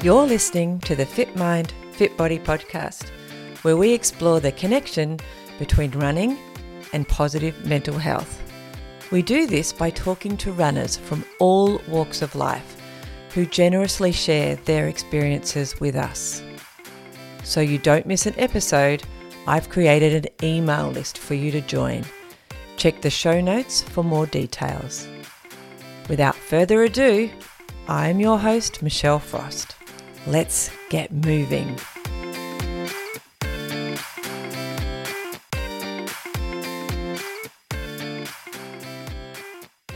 You're listening to the Fit Mind, Fit Body podcast, where we explore the connection between running and positive mental health. We do this by talking to runners from all walks of life who generously share their experiences with us. So you don't miss an episode, I've created an email list for you to join. Check the show notes for more details. Without further ado, I'm your host, Michelle Frost. Let's get moving.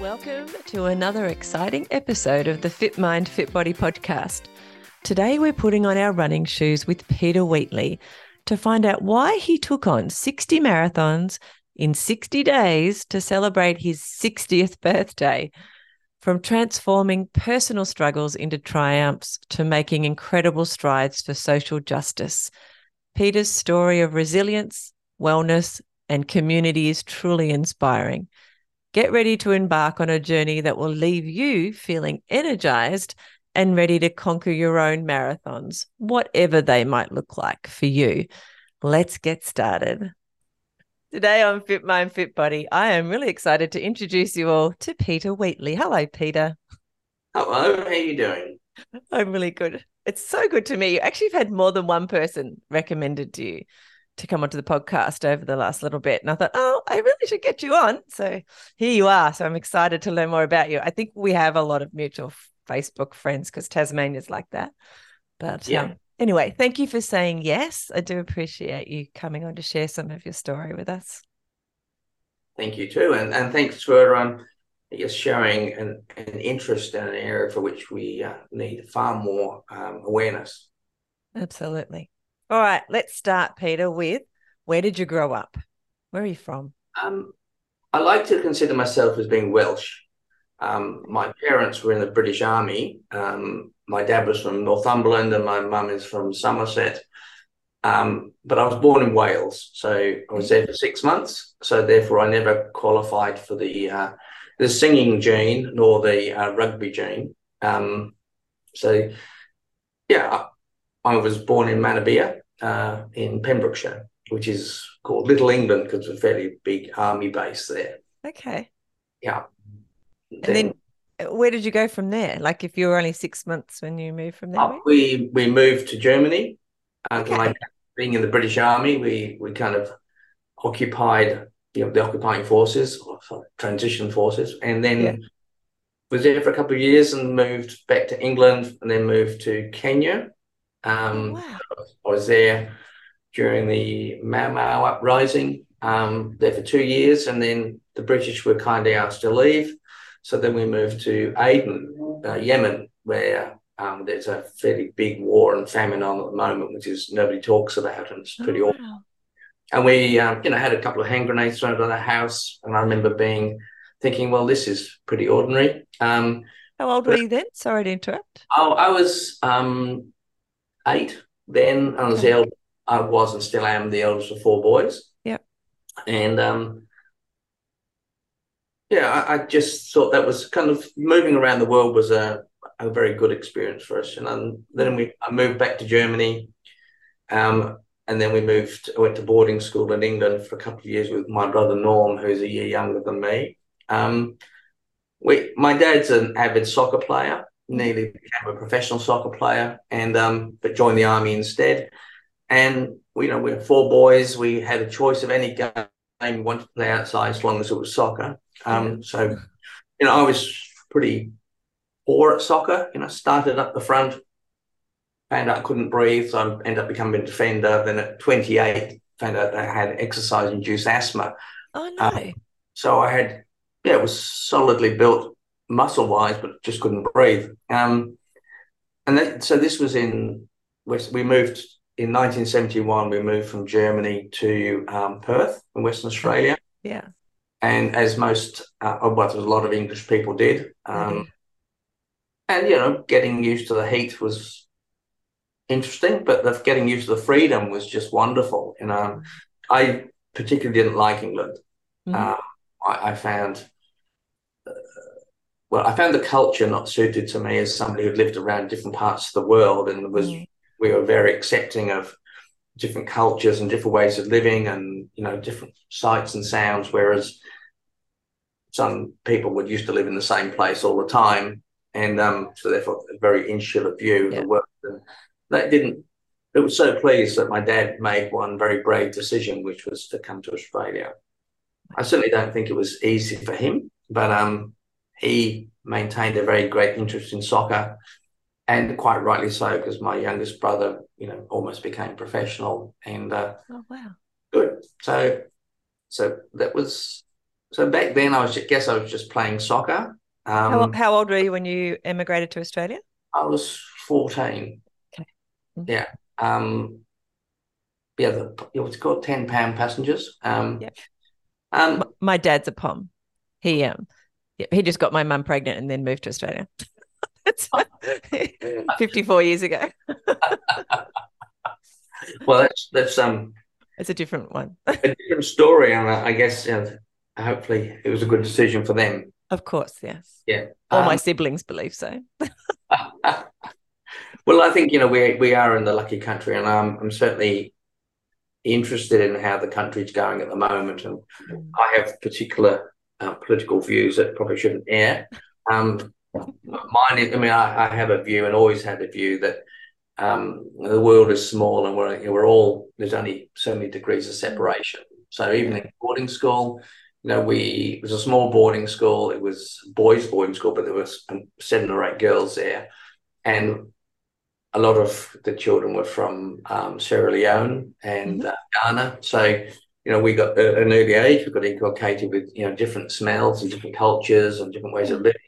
Welcome to another exciting episode of the Fit Mind, Fit Body podcast. Today we're putting on our running shoes with Peter Wheatley to find out why he took on 60 marathons in 60 days to celebrate his 60th birthday. From transforming personal struggles into triumphs to making incredible strides for social justice, Peter's story of resilience, wellness, and community is truly inspiring. Get ready to embark on a journey that will leave you feeling energized and ready to conquer your own marathons, whatever they might look like for you. Let's get started. Today on Fit Mind, Fit Body, I am really excited to introduce you all to Peter Wheatley. Hello, Peter. Hello, how are you doing? I'm really good. It's so good to meet you. Actually, I've had more than one person recommended to you to come onto the podcast over the last little bit. And I thought, oh, I really should get you on. So here you are. So I'm excited to learn more about you. I think we have a lot of mutual Facebook friends because Tasmania's like that. But yeah. Um, anyway, thank you for saying yes. I do appreciate you coming on to share some of your story with us. Thank you too, and and thanks for um, I guess showing an, an interest in an area for which we uh, need far more um, awareness. Absolutely. All right, let's start, Peter, with where did you grow up? Where are you from? Um, I like to consider myself as being Welsh. Um, my parents were in the British Army. Um, my dad was from Northumberland and my mum is from Somerset. Um, but I was born in Wales, so I was there for six months. So therefore, I never qualified for the uh, the singing gene nor the uh, rugby gene. Um, so yeah, I, I, was born in Manorbier uh, in Pembrokeshire, which is called Little England because it's a fairly big army base there. Okay. Yeah. And then, where did you go from there? Like if you were only six months when you moved from there? Uh, we we moved to Germany. Okay. Like being in the British Army, we we kind of occupied you know the occupying forces or sorry, transition forces, and then yeah. was there for a couple of years and moved back to England, and then moved to Kenya. Um, oh, wow. I was there during the Mau Mau uprising. Um, there for two years, and then the British were kind of asked to leave. So then we moved to Aden, uh, Yemen, where um, there's a fairly big war and famine on at the moment, which is nobody talks about, and it's pretty oh, awful. Wow. And we, um, you know, had a couple of hand grenades thrown at the house, and I remember being thinking, well, this is pretty ordinary. Um, How old were you then? Sorry to interrupt. Oh, I was um, eight then. I was okay. the eldest. I was and still am the eldest of four boys. Yeah. And um, yeah, I, I, just thought that was kind of moving around the world was a, a very good experience for us. And then we I moved back to Germany, um, and then we moved. I went to boarding school in England for a couple of years with my brother Norm, who's a year younger than me. Um, we, my dad's an avid soccer player, nearly became a professional soccer player, and um, but joined the army instead. And we, you know, we are four boys. We had a choice of any game we wanted to play outside as long as it was soccer. Um, so, you know, I was pretty poor at soccer. You know, started up the front, found out I couldn't breathe, so I ended up becoming a defender. Then at 28, found out I had exercise-induced asthma. Oh no! Um, so I had, yeah, it was solidly built muscle-wise, but just couldn't breathe. Um, and that, so this was in we moved in 1971. We moved from Germany to um, Perth in Western Australia. Yeah and as most uh, well, a lot of English people did. Um, mm-hmm. And you know, getting used to the heat was interesting, but the, getting used to the freedom was just wonderful. You know, I particularly didn't like England. Mm-hmm. Um, I, I, found uh, well, I found the culture not suited to me as somebody who'd lived around different parts of the world and was mm. we were very accepting of different cultures and different ways of living and you know different sights and sounds whereas some people would used to live in the same place all the time. And um, so therefore a very insular view of yeah. the world. And that didn't it was so pleased that my dad made one very brave decision which was to come to australia. I certainly don't think it was easy for him but um, he maintained a very great interest in soccer. And quite rightly so because my youngest brother you know almost became professional. And uh, oh wow. good. So so that was so back then i was I guess i was just playing soccer um, how, how old were you when you emigrated to australia? I was 14 okay. Mm-hmm. yeah um yeah the it was called 10 pound passengers um yeah. um my, dad's a pom. He um he just got my mum pregnant and then moved to australia. That's 54 years ago. well, that's that's um, it's a different one, a different story, and I guess you know, hopefully it was a good decision for them. Of course, yes. Yeah, all um, my siblings believe so. well, I think you know we we are in the lucky country, and I'm I'm certainly interested in how the country's going at the moment, and mm. I have particular uh, political views that probably shouldn't air. Um, mine is, I mean, I, I, have a view and always had a view that um, the world is small and we're, you know, we're all, there's only so many degrees of separation. So even in boarding school, you know, we, it was a small boarding school. It was boys' boarding school, but there were seven or eight girls there. And a lot of the children were from um, Sierra Leone and mm-hmm. uh, Ghana. So, you know, we got at an early age, we got inculcated with, you know, different smells and different cultures and different ways of living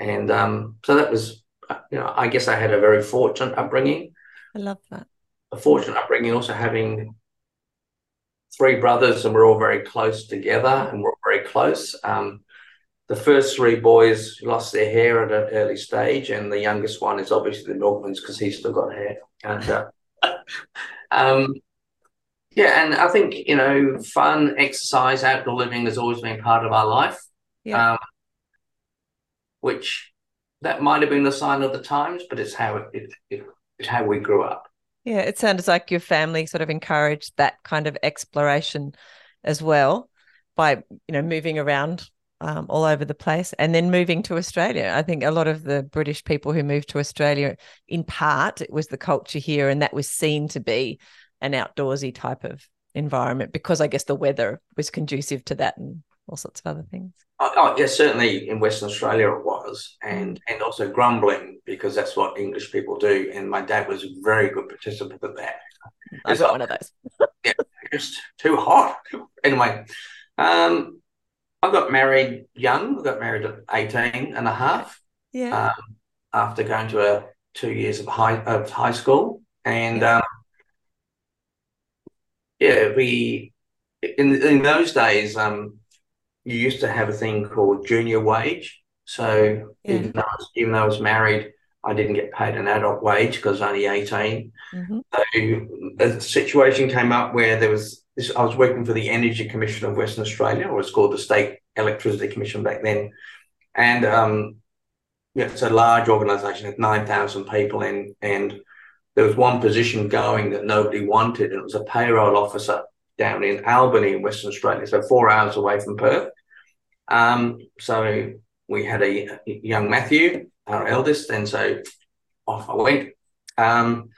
and um, so that was, you know, I guess I had a very fortunate upbringing. I love that. A fortunate upbringing, also having three brothers, and we're all very close together, and we're very close. Um, the first three boys lost their hair at an early stage, and the youngest one is obviously the Milkmans because he's still got hair. And uh, um, yeah, and I think you know, fun, exercise, outdoor living has always been part of our life. Yeah. Um, which that might have been the sign of the times, but it's how it, it, it it's how we grew up. Yeah, it sounds like your family sort of encouraged that kind of exploration as well by you know moving around um, all over the place and then moving to Australia. I think a lot of the British people who moved to Australia, in part, it was the culture here, and that was seen to be an outdoorsy type of environment because I guess the weather was conducive to that and all sorts of other things. Oh, oh yes, certainly in Western Australia it was, and and also grumbling because that's what English people do. And my dad was a very good participant of that. I got like, one of those. yeah, just too hot. Anyway, um, I got married young. I got married at 18 and a half. Yeah. Um, after going to a two years of high of high school, and yeah, um, yeah we in in those days, um, you used to have a thing called junior wage. So yeah. even, though was, even, though I was, married, I didn't get paid an adult wage because I was only 18. Mm-hmm. So a situation came up where there was this, I was working for the Energy Commission of Western Australia, or it's called the State Electricity Commission back then. And um, yeah, it's a large organisation, with 9,000 people in, and there was one position going that nobody wanted, and it was a payroll officer down in Albany in Western Australia, so four hours away from Perth. Um, so we had a, young Matthew, our eldest, and so off I went. Um,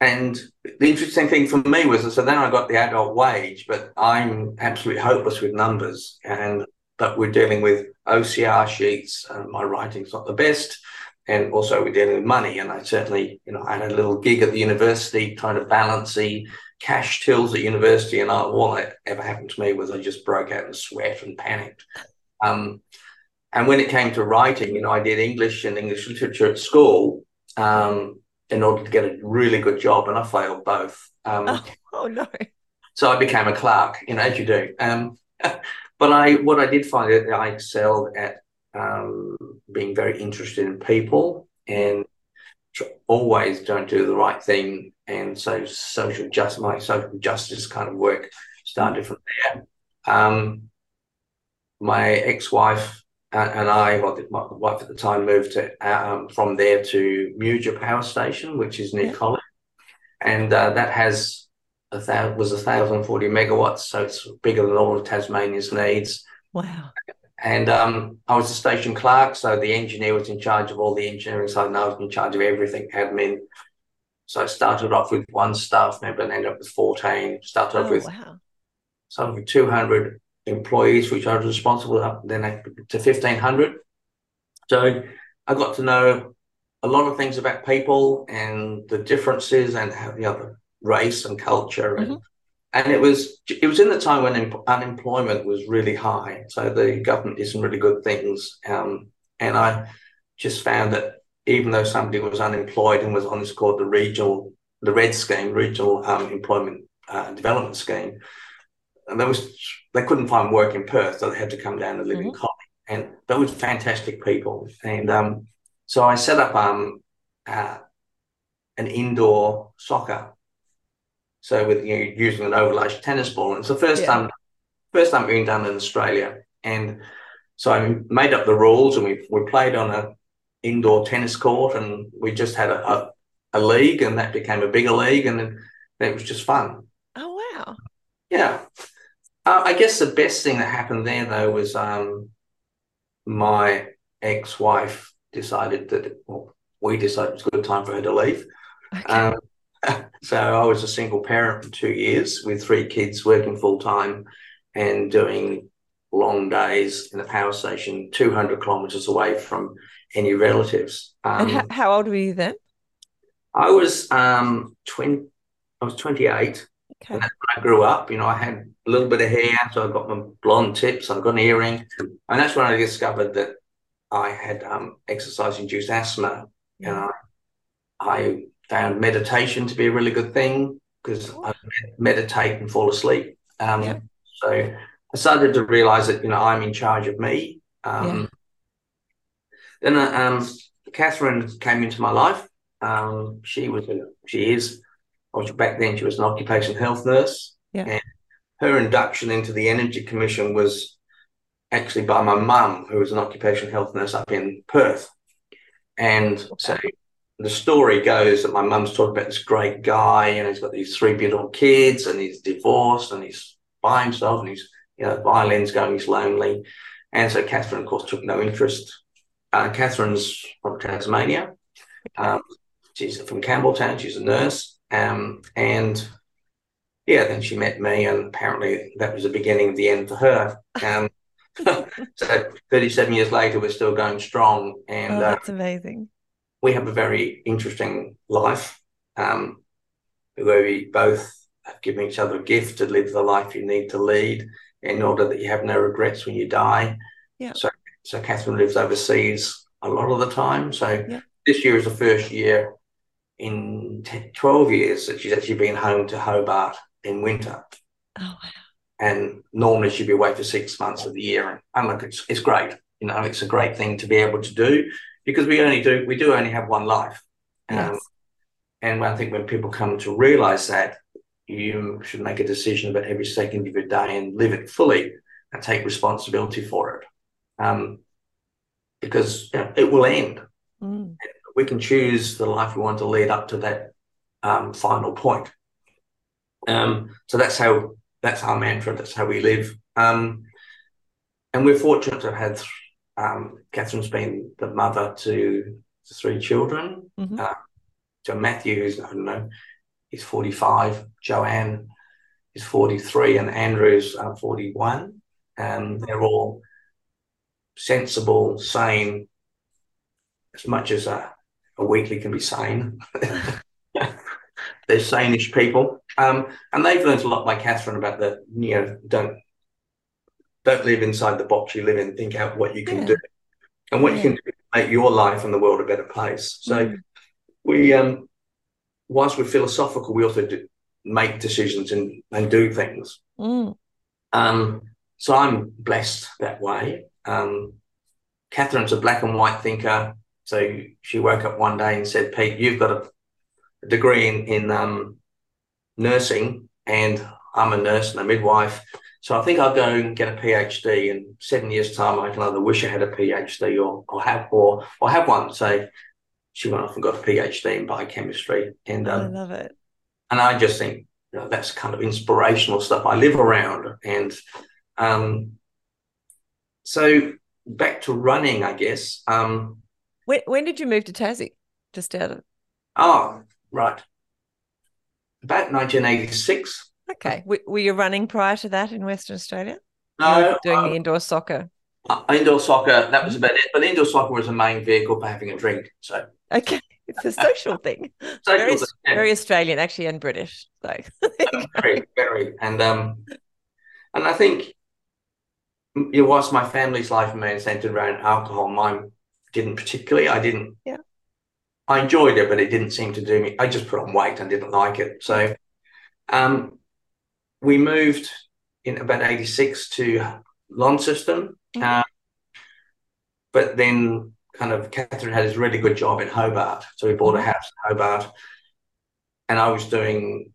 and the interesting thing for me was so then I got the adult wage, but I'm absolutely hopeless with numbers, and but we're dealing with OCR sheets. And my writing's not the best, and also we're dealing with money. And I certainly, you know, I had a little gig at the university trying to balance the cash tills at university, and I, all that ever happened to me was I just broke out in sweat and panicked. Um, and when it came to writing, you know, I did English and English literature at school um, in order to get a really good job, and I failed both. Um, oh, oh, no! So I became a clerk, you know, as you do. Um, but I, what I did find that I excelled at um, being very interested in people and always don't do the right thing and so social justice, my social justice kind of work started from there. Um, my ex-wife and, and I, well, my wife at the time moved to um, from there to Muja Power Station, which is near yeah. Collie, and uh, that has a thousand was a thousand forty megawatts, so it's bigger than all of Tasmania's needs. Wow. And um, I was a station clerk, so the engineer was in charge of all the engineering side, and I was in charge of everything admin. So I started off with one staff member and ended up with 14. Started off oh, with wow. started with 200 employees, which I was responsible up then to 1500. So I got to know a lot of things about people and the differences and how the other race and culture and mm-hmm. and it was it was in the time when unemployment was really high so the government did some really good things um, and i just found that even though somebody was unemployed and was on this called the regional the red scheme regional um, employment uh, development scheme and there was they couldn't find work in perth so they had to come down and live mm-hmm. in Collie. and they were fantastic people and um, so i set up um, uh, an indoor soccer so with you know, using an ovalized tennis ball, and it's the first yeah. time first time being done in Australia. And so I made up the rules, and we we played on a indoor tennis court, and we just had a, a, a league, and that became a bigger league, and then it was just fun. Oh wow! Yeah, uh, I guess the best thing that happened there though was um, my ex-wife decided that well, we decided it was a good time for her to leave. Okay. Um, so I was a single parent for two years with three kids working full time and doing long days in a power station 200 kilometers away from any relatives. Um, and how, how, old were you then? I was um, 20, I was 28. Okay. And I grew up, you know, I had a little bit of hair, so I got my blonde tips, I got an earring. And that's when I discovered that I had um, exercise induced asthma. Yeah. And I, I found meditation to be a really good thing because I meditate and fall asleep. Um, yeah. So I started to realize that you know I'm in charge of me. Um, yeah. Then uh, um, Catherine came into my life. Um, she was a, she is back then she was an occupational health nurse. Yeah. And her induction into the Energy Commission was actually by my mum, who was an occupational health nurse up in Perth. And okay. so the story goes that my mum's talking about this great guy, and he's got these three beautiful kids, and he's divorced, and he's by himself, and he's you know violin's going, he's lonely, and so Catherine, of course, took no interest. Uh, Catherine's from Tasmania. Um, she's from Campbell Town. She's a nurse, um, and yeah, then she met me, and apparently that was the beginning of the end for her. Um, so 37 years later, we're still going strong, and oh, that's uh, amazing we have a very interesting life um, where we both have given each other a gift to live the life you need to lead in order that you have no regrets when you die. Yeah. So, so Catherine lives overseas a lot of the time. So yeah. this year is the first year in 10, 12 years that she's actually been home to Hobart in winter. Oh, wow. And normally she'd be away for six months of the year. And look, it's, it's great. You know, it's a great thing to be able to do because we only do we do only have one life. Yes. Um, and I think when people come to realize that, you should make a decision about every second of your day and live it fully and take responsibility for it. Um, because you know, it will end. Mm. We can choose the life we want to lead up to that um, final point. Um, so that's how that's our mantra. That's how we live. Um, and we're fortunate to have had um, Catherine's been the mother to three children. Mm-hmm. Uh, so Matthew, who's I don't know, he's forty five. Joanne is forty three, and Andrew's uh, forty one. And they're all sensible, sane, as much as a, a Wheatley can be sane. they're sane-ish people, um, and they've learned a lot by Catherine about the you know don't don't live inside the box you live in. Think out what you can yeah. do and what yeah. you can do to make your life and the world a better place. So mm. we, um, whilst we're philosophical, we also do make decisions and, and do things. Mm. Um, so I'm blessed that way. Um, Catherine's a black and white thinker. So she woke up one day and said, Pete, you've got a, a degree in, in um, nursing, and I'm a nurse and a midwife. So I think I'll go and get a PhD in seven years' time. I can either wish I had a PhD or or have or or have one. So she went off and got a PhD in biochemistry, and um, I love it. And I just think you know, that's kind of inspirational stuff I live around, and um, so back to running, I guess. Um, when when did you move to Tassie? Just out of oh right, about 1986. Okay, were, were you running prior to that in Western Australia? No, doing uh, the indoor soccer. uh, indoor soccer. That was about it. But indoor soccer was a main vehicle for having a drink. So Okay, it's a social thing. social very, thing, yeah. very Australian, actually, and British. So very, very, and um, and I think it was my family's life main centered around alcohol. Mine didn't particularly. I didn't. Yeah. I enjoyed it, but it didn't seem to do me. I just put on weight and didn't like it. So, um, we moved in about '86 to Launceston, Mhm. um, but then kind of Catherine had this really good job in Hobart, so we bought a house in Hobart, and I was doing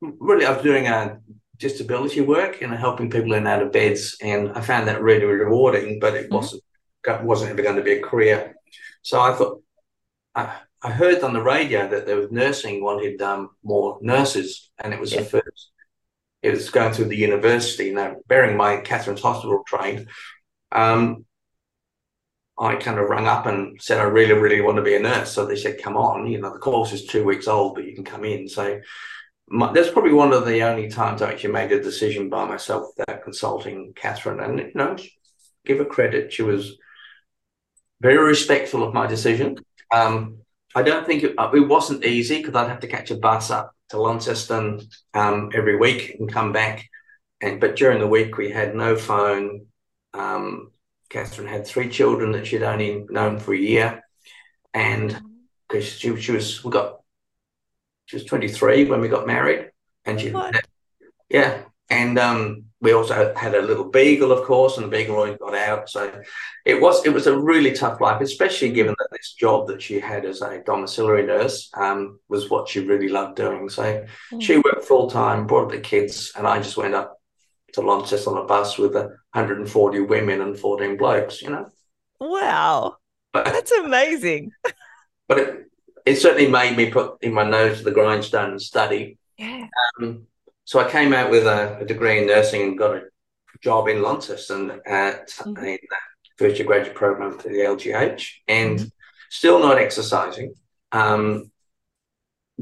really, I was doing a disability work and helping people in and out of beds, and I found that really rewarding. But it Mhm. wasn't wasn't ever going to be a career. So I thought I, I heard on the radio that there was nursing wanted um, more nurses, and it was Yeah. the first. It was going through the university. Now, bearing in mind Catherine's hospital trained, um, I kind of rung up and said I really, really want to be a nurse. So they said, "Come on, you know, the course is two weeks old, but you can come in." So my, that's probably one of the only times I actually made a decision by myself without consulting Catherine. And you know, give her credit; she was very respectful of my decision. Um, I don't think it, it wasn't easy because I'd have to catch a bus up to Launceston um, every week and come back. And but during the week we had no phone. Um, Catherine had three children that she'd only known for a year, and because she she was we got she was 23 when we got married and she What? yeah and um we also had a little beagle of course and the beagle always got out so it was it was a really tough life especially given that this job that she had as a domiciliary nurse um was what she really loved doing so Mm. she worked full time brought up the kids and i just went up to Launceston on a bus with 140 women and 14 blokes you know Wow, but that's amazing. but it, it certainly made me put in my nose to the grindstone and study. Yeah. Um, so I came out with a, a degree in nursing and got a job in Launceston at Mhm. a first year graduate program for the LGH and Mhm. still not exercising. Um,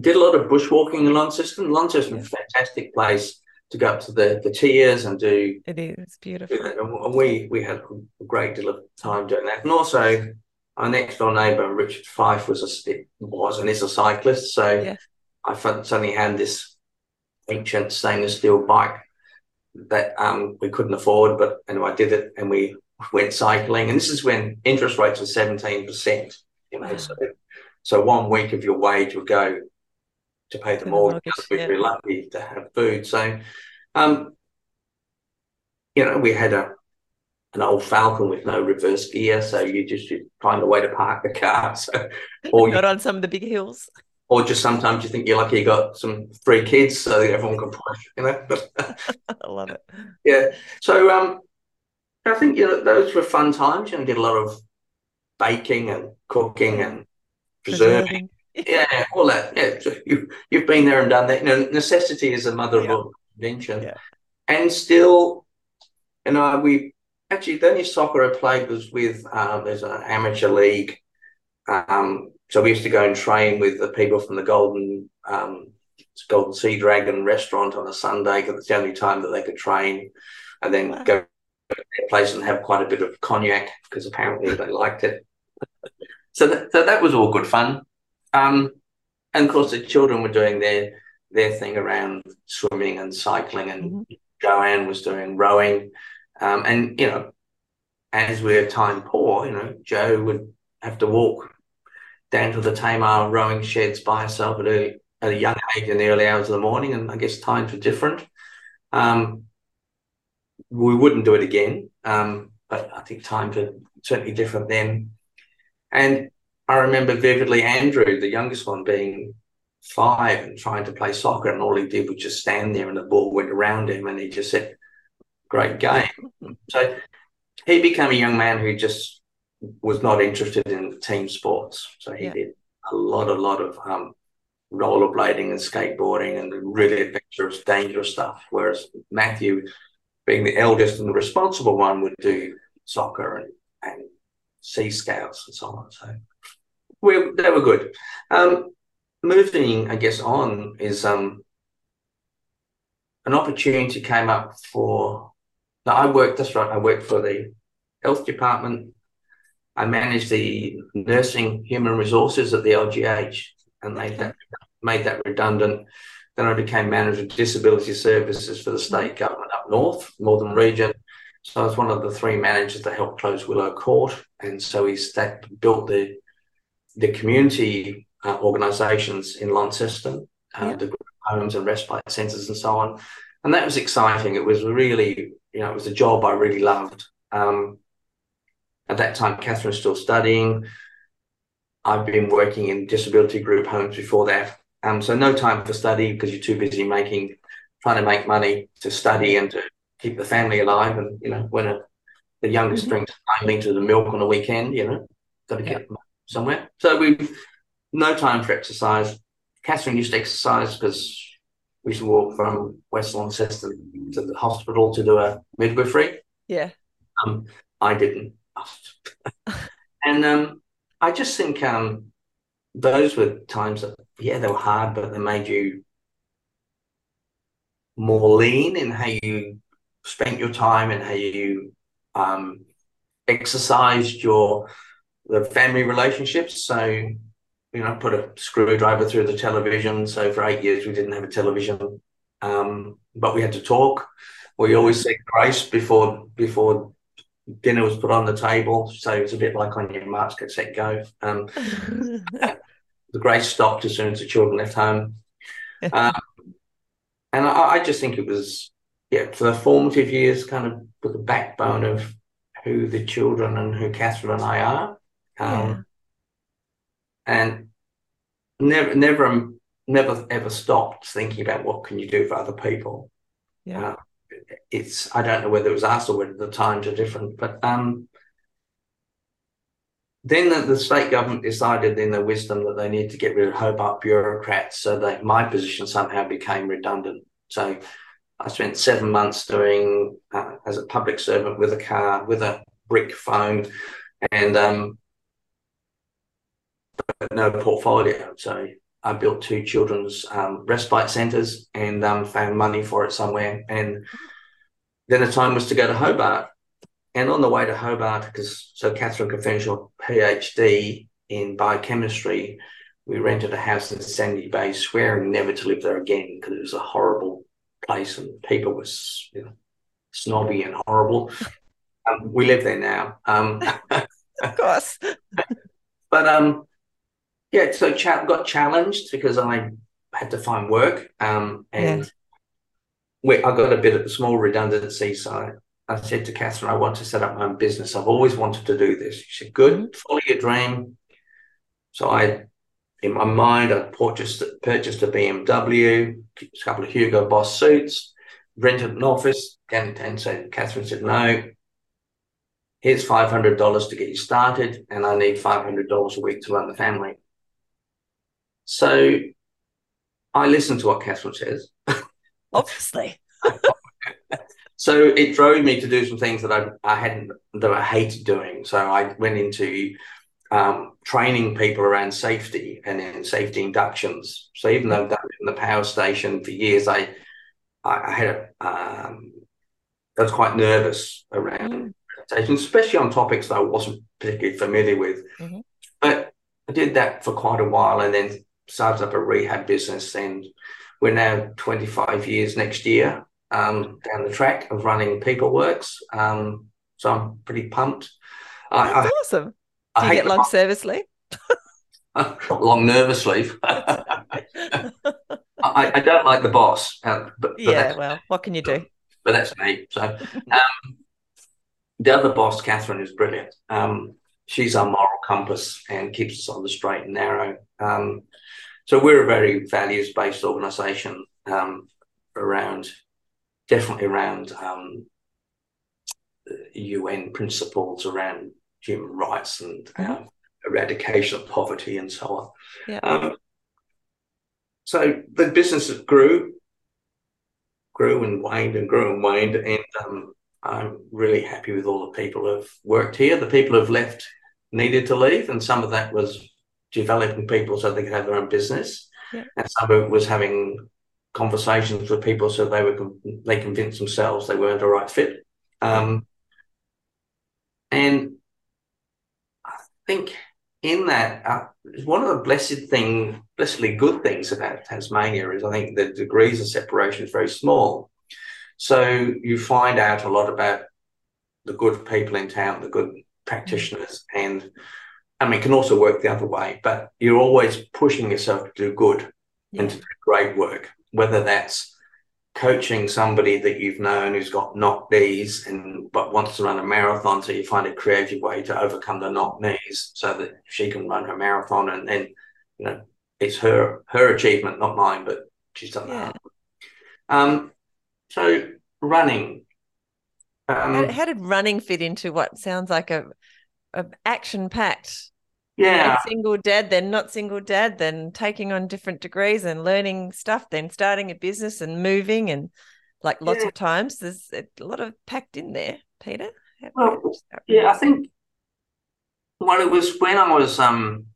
did a lot of bushwalking in Launceston. Launceston is a fantastic place to go up to the, the tiers and do It is beautiful. and we we had a great deal of time doing that, and also our next door neighbour Richard Fife was a was and is a cyclist, so Yeah. I suddenly had this ancient stainless steel bike that um we couldn't afford, but anyway, I did it, and we went cycling, and this is when interest rates were seventeen percent, you know, Wow. so so one week of your wage would go to pay the the mortgage, mortgage, if yeah. you're lucky to have food, so um you know, we had a an old Falcon with no reverse gear, so you just you find a way to park the car. So, or you, Not on some of the big hills. or just sometimes you think you're lucky you got some free kids, so everyone can push. You know, I love it. yeah. So um, I think you know those were fun times. You know, did a lot of baking and cooking and preserving. Preserving. Yeah, all that. Yeah, so you you've been there and done that. You know, necessity is the mother of all invention. Yeah. And still, you know, we actually the only soccer I played was with um, there's an amateur league. Um, so we used to go and train with the people from the Golden um, Golden Sea Dragon restaurant on a Sunday because it's the only time that they could train, and then Wow. go to their place and have quite a bit of cognac because apparently they liked it. So that, so that was all good fun. Um, and of course, the children were doing their their thing around swimming and cycling, and Mhm. Joanne was doing rowing. Um, and you know, as we're time poor, you know, Joe would have to walk down to the Tamar rowing sheds by herself at a, at a young age in the early hours of the morning, and I guess times were different. Um, we wouldn't do it again, um, but I think times are certainly different then. And I remember vividly Andrew, the youngest one, being five and trying to play soccer, and all he did was just stand there, and the ball went around him, and he just said, "Great game." so he became a young man who just was not interested in team sports. So he yeah. did a lot, a lot of um, rollerblading and skateboarding and really adventurous, dangerous stuff. Whereas Matthew, being the eldest and the responsible one, would do soccer and, and sea scouts and so on. So we they were good. Um, moving, I guess, on is um, an opportunity came up for. Now I worked. That's right. I worked for the health department. I managed the nursing human resources at the LGH, and made that made that redundant. Then I became manager of disability services for the state government up north, Northern Region. So I was one of the three managers that helped close Willow Court, and so we built the the community uh, organisations in Launceston, uh, yeah. the homes and respite centres and so on, and that was exciting. It was really, you know, it was a job I really loved. Um, at that time, Catherine was still studying. I've been working in disability group homes before that, um, so no time for study because you're too busy making, trying to make money to study and to keep the family alive. And you know, when a, the youngest mm-hmm. drinks nine litres of milk on a weekend, you know, got to get somewhere. So we've no time for exercise. Catherine used to exercise because we used to walk from West Launceston to the hospital to do a midwifery. Yeah. Um, I didn't. and um, I just think um, those were times that, yeah, they were hard, but they made you more lean in how you spent your time and how you um, exercised your the family relationships. So, you know, put a screwdriver through the television. So for eight years we didn't have a television, um, but we had to talk. We always said grace before before dinner was put on the table. So it's a bit like on your marks, get set, go. Um, the grace stopped as soon as the children left home. Um, and I, I, just think it was, yeah, for the formative years, kind of with the backbone of who the children and who Catherine and I are. Um, yeah. And never, never, never ever stopped thinking about what can you do for other people. Yeah. Uh, it's I don't know whether it was us or whether the times are different, but um, then the, the, state government decided in their wisdom that they need to get rid of Hobart bureaucrats, so that my position somehow became redundant. So I spent seven months doing uh, as a public servant with a car with a brick phone, and um, no portfolio. So I built two children's um, respite centres and um, found money for it somewhere. And then the time was to go to Hobart. And on the way to Hobart, because so Catherine could finish her PhD in biochemistry, we rented a house in Sandy Bay, swearing never to live there again because it was a horrible place and people were you know, snobby and horrible. Um, we live there now. Um, of course. but um, yeah, so cha- got challenged because I had to find work, um, and we, I got a bit of a small redundancy. So I said to Catherine, I want to set up my own business. I've always wanted to do this. She said, "Good, mm-hmm. follow your dream." So I, in my mind, I purchased purchased a BMW, a couple of Hugo Boss suits, rented an office, and, and so Catherine said, "No, here's five hundred dollars to get you started, and I need five hundred dollars a week to run the family." So I listen to what Catherine says. Obviously. so it drove me to do some things that I, I hadn't that I hated doing. So I went into um, training people around safety and in safety inductions. So even though I've done it in the power station for years, I I, had a um, I was quite nervous around mm. especially on topics that I wasn't particularly familiar with. Mm-hmm. But I did that for quite a while, and then started up a rehab business, and we're now 25 years next year um, down the track of running PeopleWorks. Um, so I'm pretty pumped. That's I, awesome. Do you get long service leave? long nervous leave. I, I, don't like the boss. Uh, but, but yeah, well, what can you do? But that's me. So um, the other boss, Catherine, is brilliant. Um, she's our moral compass and keeps us on the straight and narrow. Um, so we're a very values based organisation um, around definitely around um, UN principles around human rights and mm-hmm. um, eradication of poverty and so on. Yeah. Um, so the business grew, grew and waned and grew and waned, and um, I'm really happy with all the people who've worked here. The people who've left needed to leave, and some of that was developing people so they could have their own business, yeah. and some of it was having conversations with people so they were they convinced themselves they weren't a right fit. Um, and I think in that, uh, one of the blessed thing, blessedly good things about Tasmania is I think the degrees of separation is very small. So you find out a lot about the good people in town, the good practitioners, and I mean, it can also work the other way, but you're always pushing yourself to do good yeah. and to do great work, whether that's coaching somebody that you've known who's got knock knees and but wants to run a marathon, so you find a creative way to overcome the knock knees so that she can run her marathon and then you know it's her her achievement, not mine, but she's done yeah. that. Um, so running. Um, how, did running fit into what sounds like a, a action packed yeah single dad then not single dad then taking on different degrees and learning stuff then starting a business and moving and like lots yeah. of times there's a lot of packed in there peter well, yeah i think well it was when i was um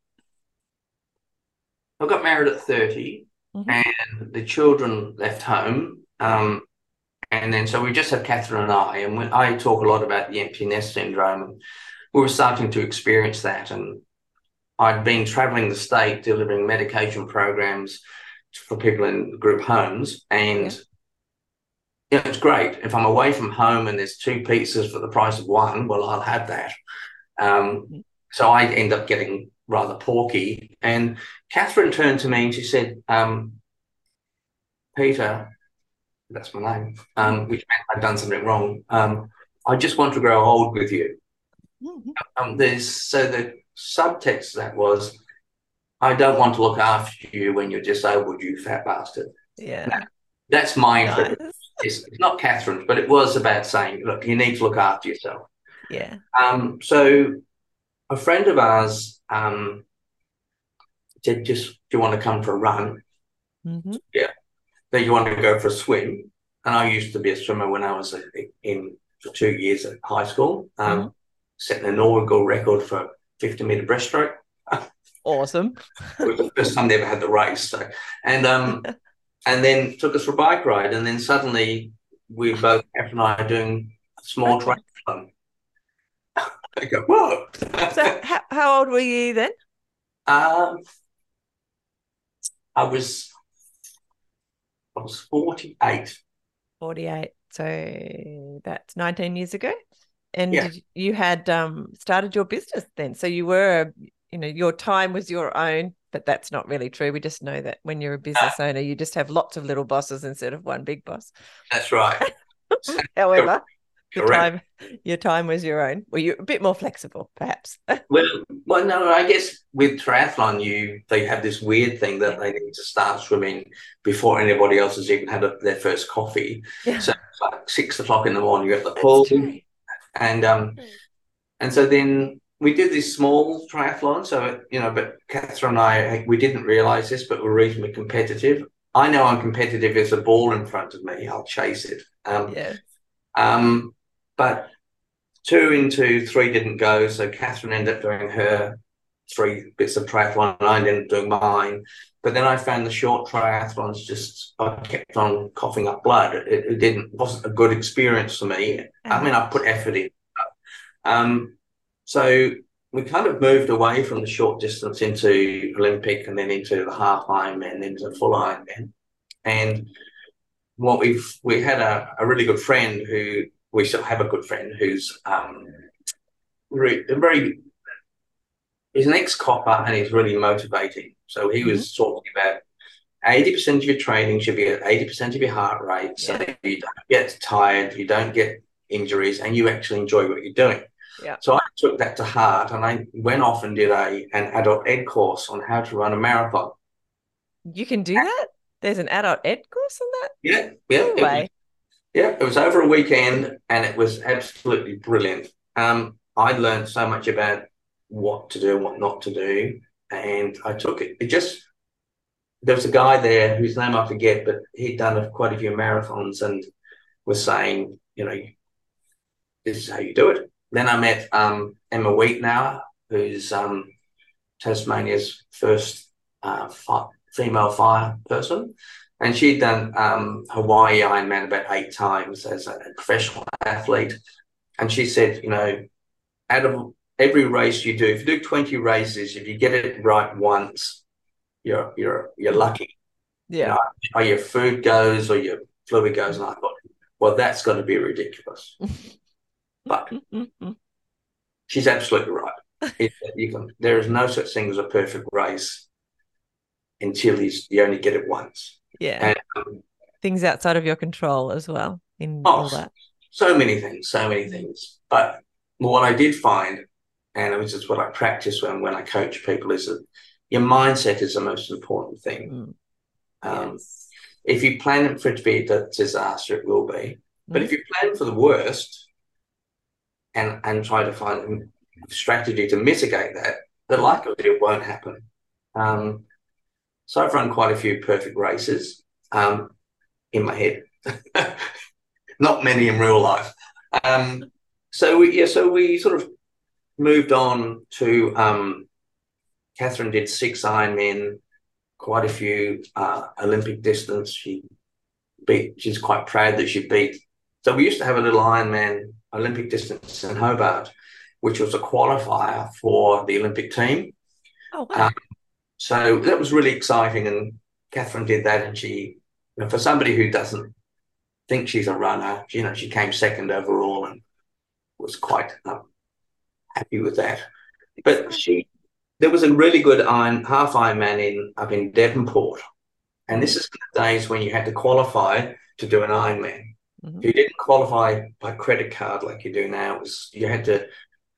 i got married at 30 mm-hmm. and the children left home um and then so we just have catherine and i and when i talk a lot about the empty nest syndrome and we were starting to experience that and I'd been traveling the state delivering medication programs for people in group homes. And yeah. it's great. If I'm away from home and there's two pizzas for the price of one, well, I'll have that. Um, so I end up getting rather porky. And Catherine turned to me and she said, um, Peter, that's my name, um, which meant I'd done something wrong. Um, I just want to grow old with you. Mm-hmm. Um, there's so the subtext that was, I don't want to look after you when you're disabled, you fat bastard. Yeah. That's my nice. it's, it's not Catherine's, but it was about saying, look, you need to look after yourself. Yeah. Um, so a friend of ours um, said, just do you want to come for a run? Mm-hmm. Yeah. Then you want to go for a swim. And I used to be a swimmer when I was in for two years at high school. Um, mm-hmm. Set an inaugural record for 50 meter breaststroke. Awesome. it was the first time they ever had the race. So, and um, and then took us for a bike ride, and then suddenly we both, F and I, are doing a small triathlon. I go, whoa. so, how, how old were you then? Um, I was, I was forty-eight. Forty-eight. So that's nineteen years ago and yeah. you had um, started your business then so you were you know your time was your own but that's not really true we just know that when you're a business uh, owner you just have lots of little bosses instead of one big boss that's right however your time your time was your own well you're a bit more flexible perhaps well well no i guess with triathlon you they have this weird thing that they need to start swimming before anybody else has even had a, their first coffee yeah. so like six o'clock in the morning you're at the pool and um, hmm. and so then we did this small triathlon. So you know, but Catherine and I, we didn't realize this, but we're reasonably competitive. I know I'm competitive. There's a ball in front of me. I'll chase it. Um, yeah. Um, but two into three didn't go. So Catherine ended up doing her three bits of triathlon, and I ended up doing mine. But then I found the short triathlons just I kept on coughing up blood. It, it didn't wasn't a good experience for me. I mean, I put effort in. Um, so we kind of moved away from the short distance into Olympic and then into the half Ironman, then into full Ironman. And what we've we had a, a really good friend who we still have a good friend who's um, re, very he's an ex-copper and he's really motivating. So he was mm-hmm. talking about 80% of your training should be at 80% of your heart rate so yeah. you don't get tired, you don't get injuries, and you actually enjoy what you're doing. Yeah. So I took that to heart and I went off and did a an adult ed course on how to run a marathon. You can do that? There's an adult ed course on that? Yeah, yeah. No way. Yeah, it was over a weekend and it was absolutely brilliant. Um, I learned so much about what to do and what not to do. And I took it, it just, there was a guy there whose name I forget, but he'd done a, quite a few marathons and was saying, you know, this is how you do it. Then I met um, Emma Wheatnower, who's um, Tasmania's first uh, fi- female fire person and she'd done um, Hawaii Ironman about eight times as a professional athlete. And she said, you know, out of every race you do, if you do 20 races, if you get it right once, you're you're you're lucky. Yeah. Or your food goes or your fluid goes. And I thought, well, that's going to be ridiculous. But she's absolutely right. It, you can, there is no such thing as a perfect race until you, you only get it once. Yeah. And um, Things outside of your control as well in Oh, all that. so many things, so many things. But what I did find, and it was just what I practice when, when I coach people, is that your mindset is the most important thing. Mm. Um, Yes. If you plan for it to be a disaster, it will be. But if you plan for the worst and and try to find a strategy to mitigate that, the likelihood it won't happen. Um, so I've run quite a few perfect races um, in my head, not many in real life. Um, so we, yeah, so we sort of moved on to um, Catherine did six Ironmen, quite a few uh, Olympic distance. She beat. She's quite proud that she beat. So we used to have a little Ironman Olympic distance in Hobart, which was a qualifier for the Olympic team. Oh wow. Um, so that was really exciting, and Catherine did that, and she, you know, for somebody who doesn't think she's a runner, you know, she came second overall and was quite um, happy with that. But she, there was a really good iron half Ironman in up in Devonport, and this is the days when you had to qualify to do an Ironman. Mhm. If you didn't qualify by credit card like you do now, it was you had to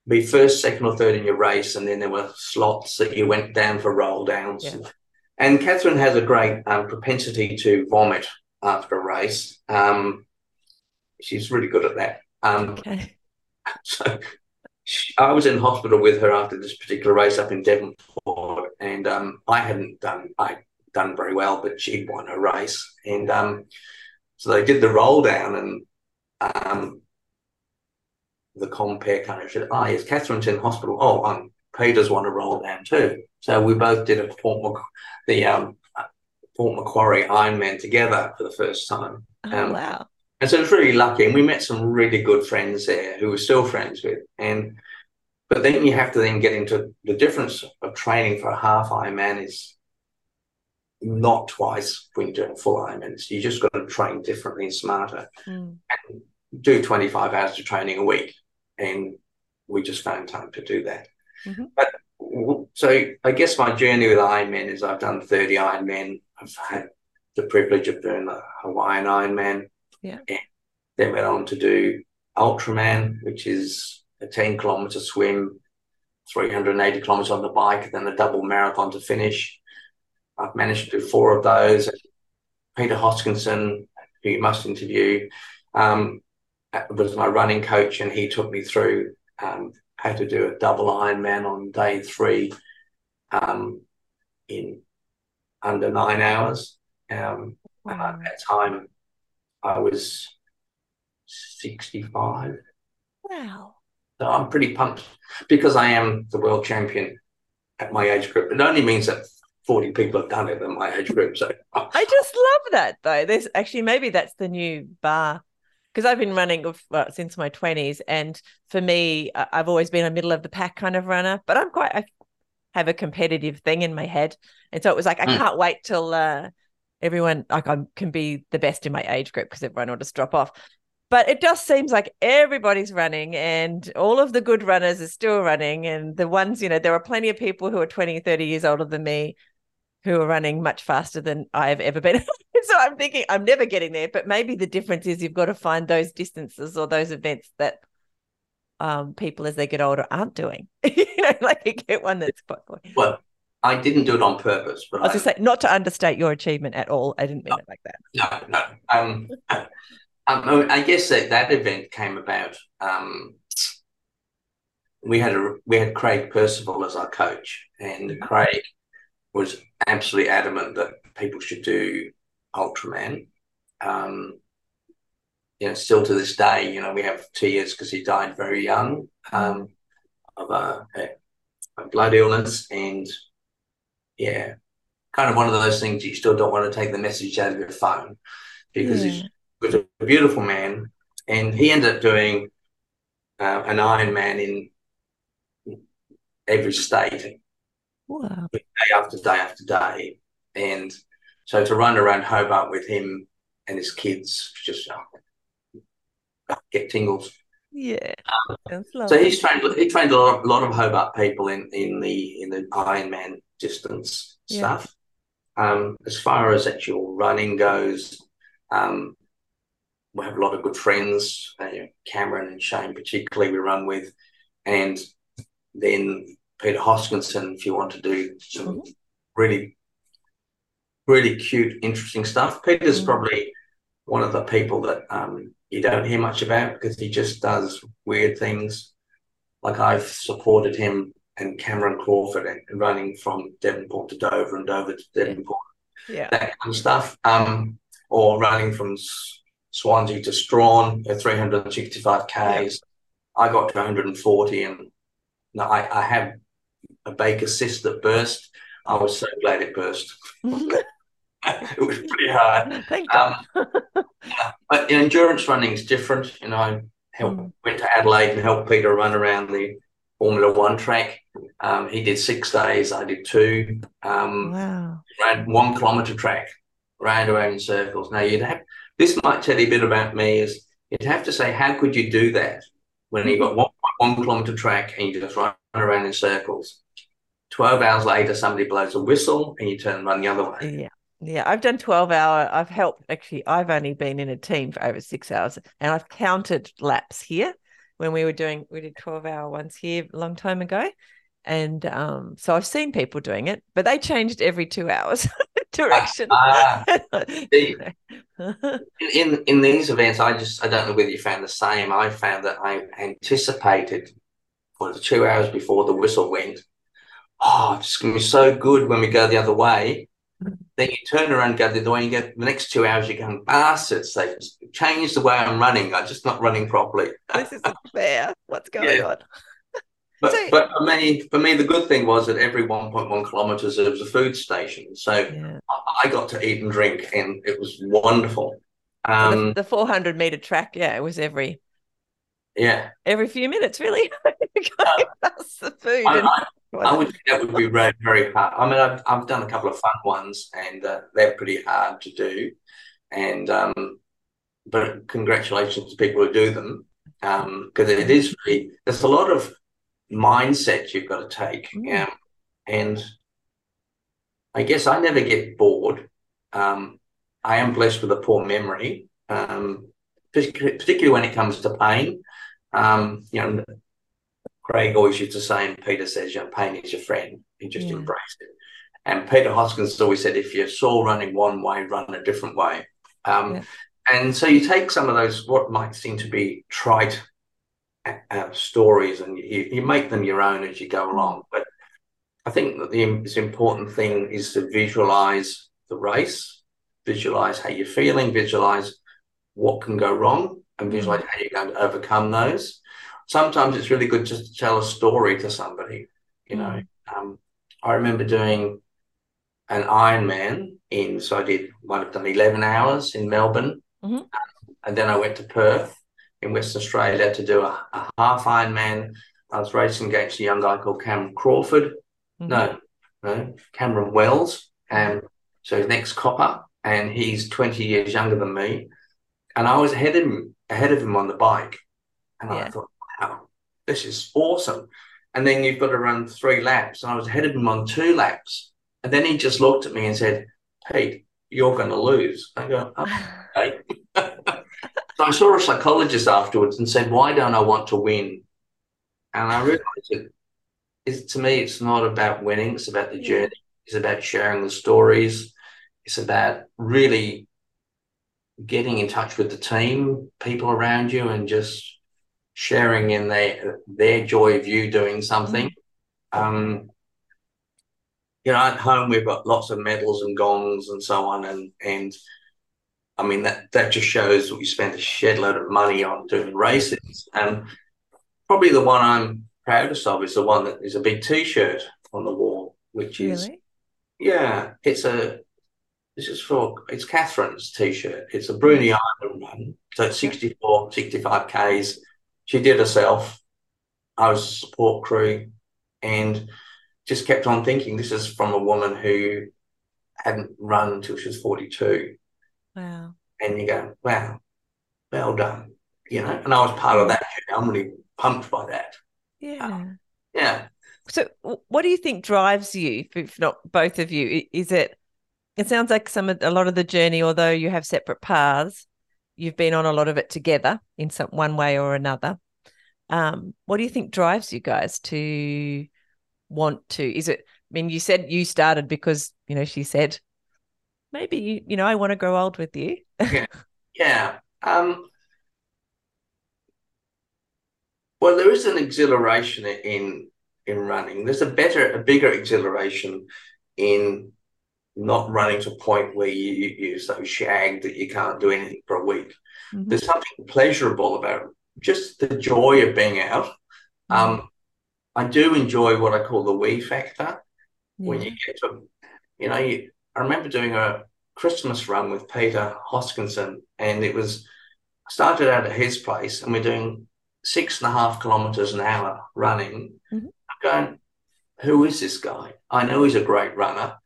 be first, second, or third in your race, and then there were slots that you went down for roll downs. Yeah. And Catherine has a great um, propensity to vomit after a race. Um, she's really good at that. Um, Okay. so she, I was in hospital with her after this particular race up in Devonport, and um, I hadn't done I done very well, but she'd won a race, and um, so they did the roll down, and um, the compare kind of said, "Oh, yes, Catherine's in hospital. Oh, um, Peter's won a roll down too." So we both did a Port Mac- the um, Port Macquarie Ironman together for the first time. Oh Um, wow. and so it was really lucky. And we met some really good friends there who we're still friends with. And but then you have to then get into the difference of training for a half Ironman is not twice when you're doing full Ironmans. You just got to train differently and smarter. Mm. Do 25 hours of training a week. And we just found time to do that. Mhm. But so I guess my journey with Ironman is I've done 30 Ironman. I've had the privilege of doing the Hawaiian Ironman. Yeah. And then went on to do Ultraman, which is a 10 kilometer swim, 380 kilometers on the bike, then a double marathon to finish. I've managed to do four of those. Peter Hoskinson, who you must interview, um, was my running coach, and he took me through um, how to do a double Ironman on day three um, in under nine hours. Um, and at that time, I was 65. Wow. So I'm pretty pumped because I am the world champion at my age group. It only means that 40 people have done it in my age group. So I just love that though. There's actually maybe that's the new bar because I've been running well, since my 20s. And for me, I- I've always been a middle of the pack kind of runner, but I'm quite, I have a competitive thing in my head. And so it was like, I Mm. can't wait till uh, everyone, like, I can be the best in my age group because everyone will just drop off. But it just seems like everybody's running and all of the good runners are still running. And the ones, you know, there are plenty of people who are 20, 30 years older than me who are running much faster than I've ever been. so I'm thinking I'm never getting there, but maybe the difference is you've got to find those distances or those events that um, people as they get older aren't doing. you know, like you get one that's quite well, I didn't do it on purpose, but I was just saying, not to understate your achievement at all. I didn't mean no, it like that. No, no. Um, um, I guess that that event came about. Um, we had a we had Craig Percival as our coach, and mm-hmm. Craig was absolutely adamant that people should do Ultraman. Um, you know, still to this day, you know, we have tears because he died very young um, of a, a, blood illness, and yeah, kind of one of those things you still don't want to take the message out of your phone because yeah. he was a beautiful man, and he ended up doing uh, an Ironman in every state, wow. day after day after day, and so to run around Hobart with him and his kids, just uh, get tingles. Yeah. Um, so he's trained. He trained a lot, a lot of Hobart people in in the in the Ironman distance yeah. stuff. Um, as far as actual running goes, um, we have a lot of good friends. Uh, Cameron and Shane, particularly, we run with, and then Peter Hoskinson. If you want to do some mm-hmm. really, really cute, interesting stuff, Peter's mm-hmm. probably one of the people that um, you don't hear much about because he just does weird things. Like I've supported him and Cameron Crawford and running from Devonport to Dover and Dover to Devonport, yeah, that kind of stuff. Um, or running from Swansea to Strahan, at 365 Ks. Yeah. I got to 140 and I, I had a Baker cyst that burst. I was so glad it burst. it was pretty hard. Thank um, yeah, but endurance running is different. You know, I helped, mm. went to Adelaide and helped Peter run around the Formula One track. Um, he did six days. I did two. Um, wow. Ran one kilometre track, round around in circles. Now you'd have this might tell you a bit about me. Is you'd have to say how could you do that when you've got one one kilometre track and you just run around in circles. 12 hours later, somebody blows a whistle and you turn and run the other way. Yeah. Yeah, I've done 12 hour. I've helped actually, I've only been in a team for over six hours and I've counted laps here when we were doing, we did 12 hour ones here a long time ago. And um, so I've seen people doing it, but they changed every two hours direction. Uh, in, in in these events, I just I don't know whether you found the same. I found that I anticipated for the two hours before the whistle went. Oh, it's going to be so good when we go the other way. Then you turn around and go the other way, and you get the next two hours, you're going, bastards, they've changed the way I'm running. I'm just not running properly. this isn't fair. What's going yeah. on? But, so, but for me, for me, the good thing was that every 1.1 kilometers there was a food station, so yeah. I got to eat and drink, and it was wonderful. Um, the, the 400 meter track, yeah, it was every yeah every few minutes, really. That's the food. I, I, I, would think that would be very, very hard. I mean, I've, I've done a couple of fun ones, and uh, they're pretty hard to do. And um, but congratulations to people who do them because um, it is really there's a lot of mindset you've got to take. Mm. Um, and I guess I never get bored. Um, I am blessed with a poor memory, um, particularly when it comes to pain. Um, you know, Craig always used to say, and Peter says, you know, pain is your friend. You just yeah. embrace it. And Peter Hoskins always said, if you're sore running one way, run a different way. Um, yeah. And so you take some of those, what might seem to be trite uh, stories and you, you make them your own as you go along. But I think that the important thing is to visualize the race, visualize how you're feeling, visualize what can go wrong, and visualize how you're going to overcome those. Sometimes it's really good just to tell a story to somebody. You know, um, I remember doing an Ironman in, so I did, might have done 11 hours in Melbourne. Mm-hmm. And then I went to Perth in Western Australia to do a, a half Ironman. I was racing against a young guy called Cameron Crawford. Mm-hmm. No, no, Cameron Wells. And so his next copper, and he's 20 years younger than me. And I was ahead of him, ahead of him on the bike. And yeah. I thought, this is awesome. And then you've got to run three laps. And I was ahead of him on two laps. And then he just looked at me and said, Pete, you're going to lose. I go, oh, okay. So I saw a psychologist afterwards and said, Why don't I want to win? And I realized that it's to me, it's not about winning. It's about the journey. It's about sharing the stories. It's about really getting in touch with the team, people around you, and just sharing in their their joy of you doing something. Mm-hmm. Um, you know, at home we've got lots of medals and gongs and so on, and and I mean that that just shows we spent a shed load of money on doing races, and probably the one I'm proudest of is the one that is a big T-shirt on the wall, which is really? yeah, it's a this is for it's Catherine's T-shirt. It's a Bruny Island run, so it's 64, 65 k's. She did herself. I was a support crew, and just kept on thinking this is from a woman who hadn't run until she was 42. Wow. And you go, wow, well done. You know, and I was part of that. I'm really pumped by that. Yeah. Uh, yeah. So, what do you think drives you, if not both of you? Is it? It sounds like some of a lot of the journey, although you have separate paths, you've been on a lot of it together in some one way or another. Um, what do you think drives you guys to want to? Is it? I mean, you said you started because you know she said maybe you you know I want to grow old with you. yeah. Yeah. Um, well, there is an exhilaration in in running. There's a better, a bigger exhilaration in not running to a point where you, you're so shagged that you can't do anything for a week. Mm-hmm. There's something pleasurable about just the joy of being out. Mm-hmm. Um, I do enjoy what I call the we factor yeah. when you get to, you know, you, I remember doing a Christmas run with Peter Hoskinson, and it was started out at his place, and we're doing six and a half kilometers an hour running. Mm-hmm. I'm going, who is this guy? I know he's a great runner,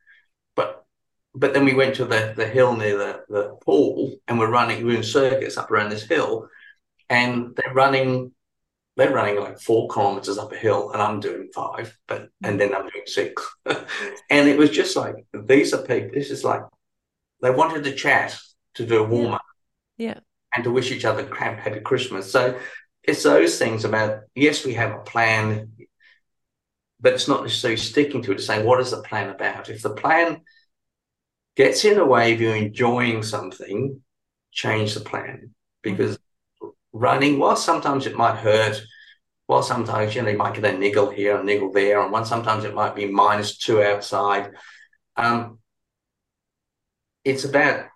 but then we went to the, the hill near the, the pool and we're running, we're in circuits up around this hill, and they're running they're running like four kilometers up a hill and I'm doing five, but and then I'm doing six. and it was just like these are people, this is like they wanted to chat to do a warm up. Yeah. And to wish each other happy Christmas. So it's those things about yes, we have a plan, but it's not necessarily sticking to it. To say what is the plan about? If the plan gets in the way of you enjoying something, change the plan because mm-hmm. running, while sometimes it might hurt, while sometimes you know you might get a niggle here, a niggle there, and one sometimes it might be minus two outside. Um, it's about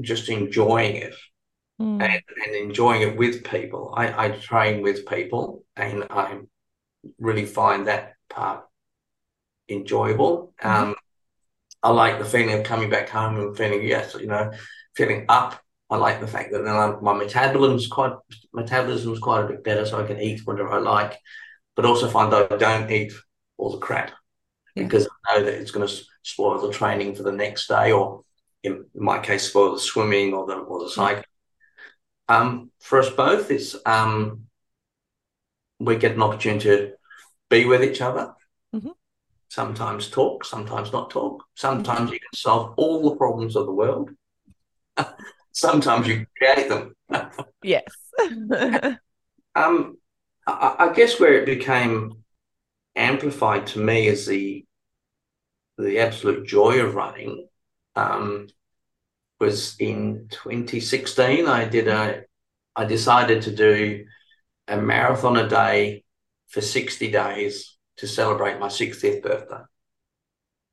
just enjoying it mm. and, and, enjoying it with people. I, I train with people and I really find that part enjoyable. Mm. Um, I like the feeling of coming back home and feeling, yes, you know, feeling up. I like the fact that then my metabolism's quite metabolism is quite a bit better, so I can eat whatever I like, but also find that I don't eat all the crap yeah. because I know that it's going to spoil the training for the next day, or in my case, spoil the swimming or the or the cycling. Um, for us both, it's um, we get an opportunity to be with each other. Mm-hmm. Sometimes talk, sometimes not talk. Sometimes mm-hmm. you can solve all the problems of the world. sometimes you create them. yes. um, I, I, guess where it became amplified to me is the the absolute joy of running. Um, was in 2016. I did a, I decided to do a marathon a day for 60 days to celebrate my 60th birthday.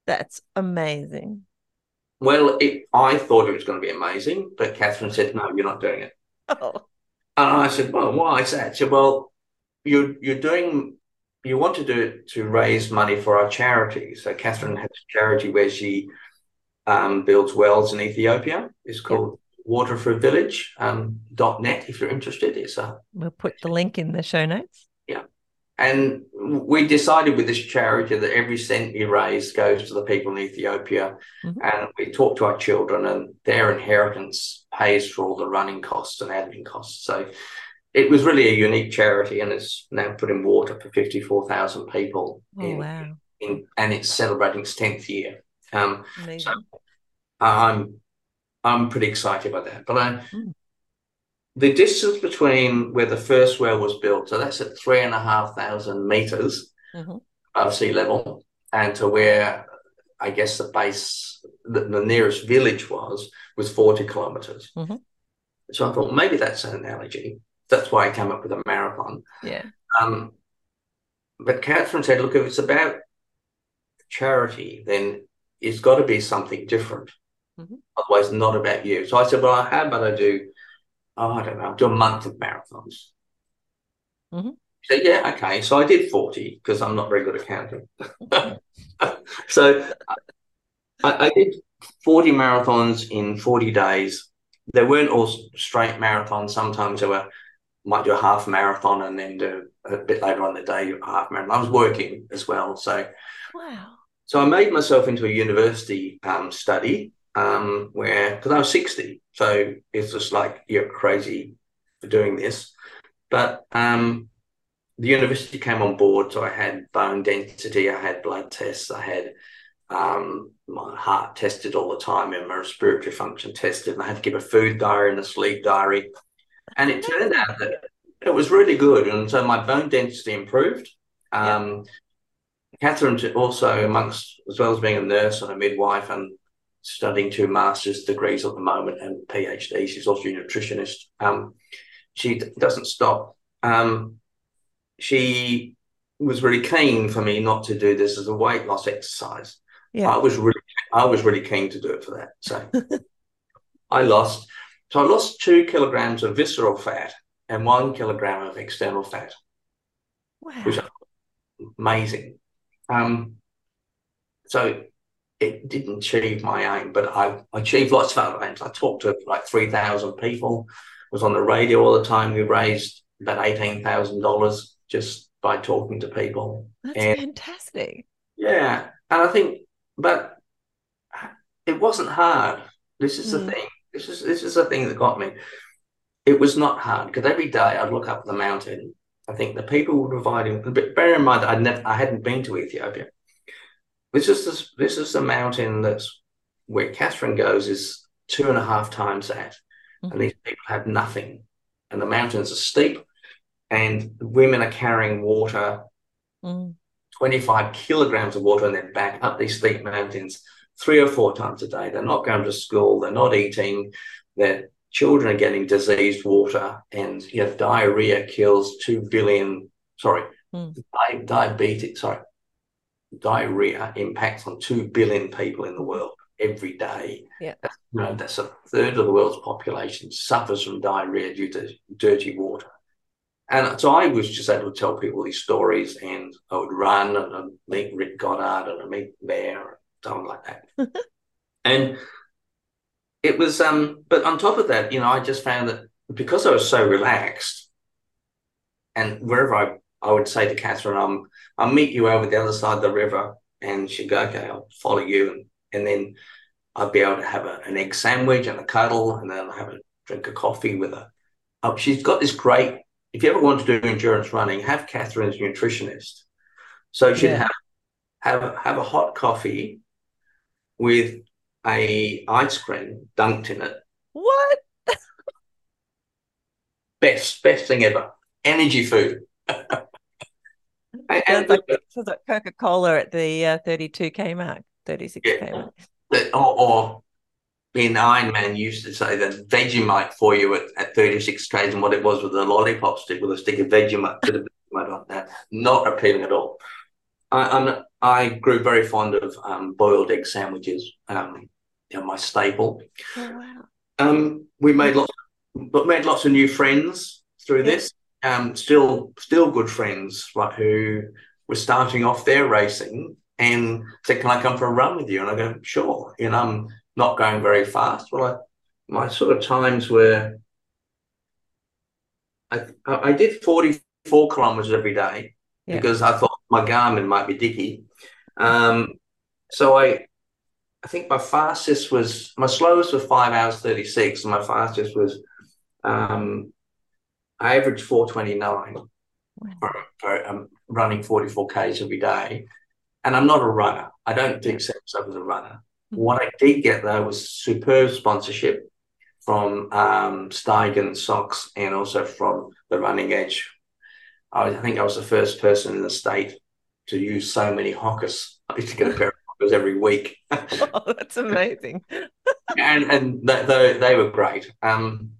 That's amazing. Well, it, I thought it was going to be amazing, but Catherine said, no, you're not doing it. Oh. And I said, well, why is that? She said, well, you're, you're doing, you want to do it to raise money for our charity. So Catherine has a charity where she um, builds wells in Ethiopia. It's called yep. waterforavillage.net um, .net if you're interested. It's a, we'll put the link in the show notes. And we decided with this charity that every cent we raise goes to the people in Ethiopia. Mm-hmm. And we talk to our children, and their inheritance pays for all the running costs and admin costs. So it was really a unique charity, and it's now putting water for 54,000 people. Oh, in, wow. In, and it's celebrating its 10th year. Um, so I'm I'm pretty excited about that. But I, mm. The distance between where the first well was built, so that's at three and a half thousand meters. Mm-hmm. above sea level and to where I guess the base, the, the nearest village was, was 40 kilometers. Mhm. So I thought maybe that's an analogy. That's why I came up with a marathon. Yeah. Um, but Catherine said, look, if it's about charity, then it's got to be something different. Mhm. Otherwise, not about you. So I said, well, I how about I do, oh, I don't know, do a month of marathons. Mhm. She said, yeah, okay. So I did 40 because I'm not very good at counting. so I, I did 40 marathons in 40 days. They weren't all straight marathons. Sometimes they were, might do a half marathon and then do a bit later on the day, a half marathon. I was working as well. So Wow. so I made myself into a university um, study um, where, because I was 60, so it's just like, you're crazy for doing this. But um, the university came on board, so I had bone density, I had blood tests, I had um, my heart tested all the time, and my respiratory function tested, and I had to give a food diary and a sleep diary. And it turned out that it was really good. And so my bone density improved. Um, Catherine also, amongst as well as being a nurse and a midwife and studying two master's degrees at the moment and PhD, she's also a nutritionist. Um, she d- doesn't stop. Um, she was really keen for me not to do this as a weight loss exercise. Yeah. I was really, I was really keen to do it for that. So I lost. So I lost two kilograms of visceral fat and one kilogram of external fat Wow. which amazing. Um, so it didn't achieve my aim, but I achieved lots of other aims. I talked to like 3,000 people, was on the radio all the time. We raised about $18,000 just by talking to people. That's and- fantastic. Yeah. And I think, but it wasn't hard. This is Mm. the thing. This is this is the thing that got me. It was not hard because every day I'd look up the mountain. I think the people were providing. But bear in mind, that I'd never, I hadn't been to Ethiopia. This is this, this is the mountain that's where Catherine goes is two and a half times that, Mhm. and these people have nothing, and the mountains are steep, and women are carrying water Mm. 25 kilograms of water on their back up these steep mountains three or four times a day. They're not going to school, they're not eating, their children are getting diseased water, and you know, diarrhea kills 2 billion, sorry, Hmm. di- diabetes, sorry, diarrhea impacts on 2 billion people in the world every day. Yeah. That's, you know, that's a third of the world's population suffers from diarrhea due to dirty water. And so I was just able to tell people these stories, and I would run and I'd meet Rick Goddard and I'd meet Bear or something like that. and it was, um, but on top of that, you know, I just found that because I was so relaxed, and wherever I, I would say to Catherine, um, I'll meet you over the other side of the river, and she'd go, okay, I'll follow you, and and then I'd be able to have a, an egg sandwich and a cuddle, and then have a drink of coffee with her. Oh, she's got this great if you ever want to do endurance running, have Catherine as your nutritionist. So she'd Yeah. have have a, have a hot coffee with a ice cream dunked in it. What? Best best thing ever. Energy food. And like, like Coca Cola at the uh, 32K mark, 36K Yeah. mark. the- or, or in Ironman used to say that Vegemite for you at, at 36 k's and what it was with a lollipop stick with a stick of Vegemite, bit of Vegemite on that. Not appealing at all. I, I'm, I grew very fond of um, boiled egg sandwiches, um, you know, my staple. Oh, wow. Um, we made lots, but made lots of new friends through this. Um, still, still good friends, right? Who were starting off their racing and said, "Can I come for a run with you?" And I go, "Sure." And I'm not going very fast. Well, I, my sort of times were, I, I did 44 kilometers every day Yeah. because I thought my Garmin might be dicky. Um, so I, I think my fastest was my slowest was five hours 36, and my fastest was um, I averaged 429 Wow. for, for um, running 44 Ks every day. And I'm not a runner. I don't do accept myself as a runner. Mhm. What I did get though was superb sponsorship from um, Steigen Socks and also from the Running Edge. I, was- I think I was the first person in the state to use so many Hokas. I used to get a pair of Hokas every week. oh, that's amazing. and and they, they were great. Um,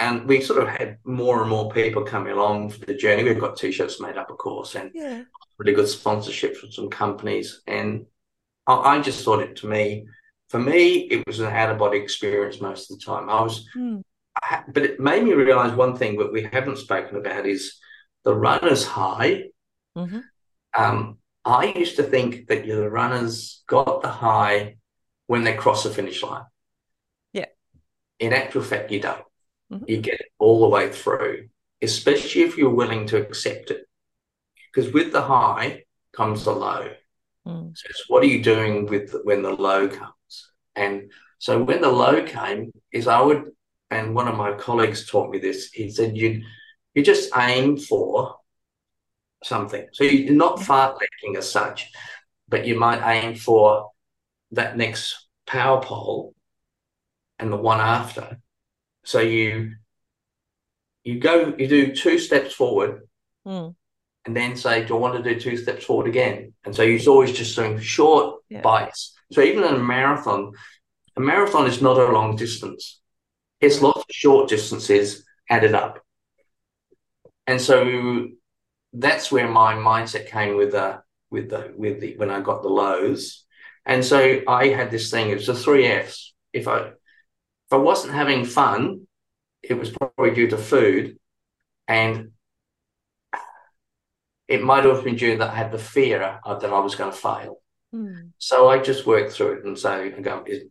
and we sort of had more and more people coming along for the journey. We've got t-shirts made up, of course, and yeah. really good sponsorship from some companies. And I, I, just thought it to me, for me, it was an out of body experience most of the time. I was, mm. I, but it made me realize one thing that we haven't spoken about is the runner's high. Mm-hmm. Um, I used to think that the runners got the high when they cross the finish line. Yeah. In actual fact, you don't. Mm-hmm. You get it all the way through, especially if you're willing to accept it. Because with the high comes the low. Mm. So what are you doing with when the low comes? And so when the low came, is I would, and one of my colleagues taught me this. He said you you just aim for something. So you're not fartlekking as such, but you might aim for that next power pole and the one after. So you you go you do two steps forward mm. and then say, Do I want to do two steps forward again? And so you're always just doing short yeah. bites. So even in a marathon, a marathon is not a long distance. It's lots of short distances added up. And so that's where my mindset came with the with the with the when I got the lows. And so I had this thing, it was the three F's. If I if I wasn't having fun, it was probably due to food. And it might have been due that I had the fear of, that I was going to fail. Mm. So I just worked through it and say, I go, is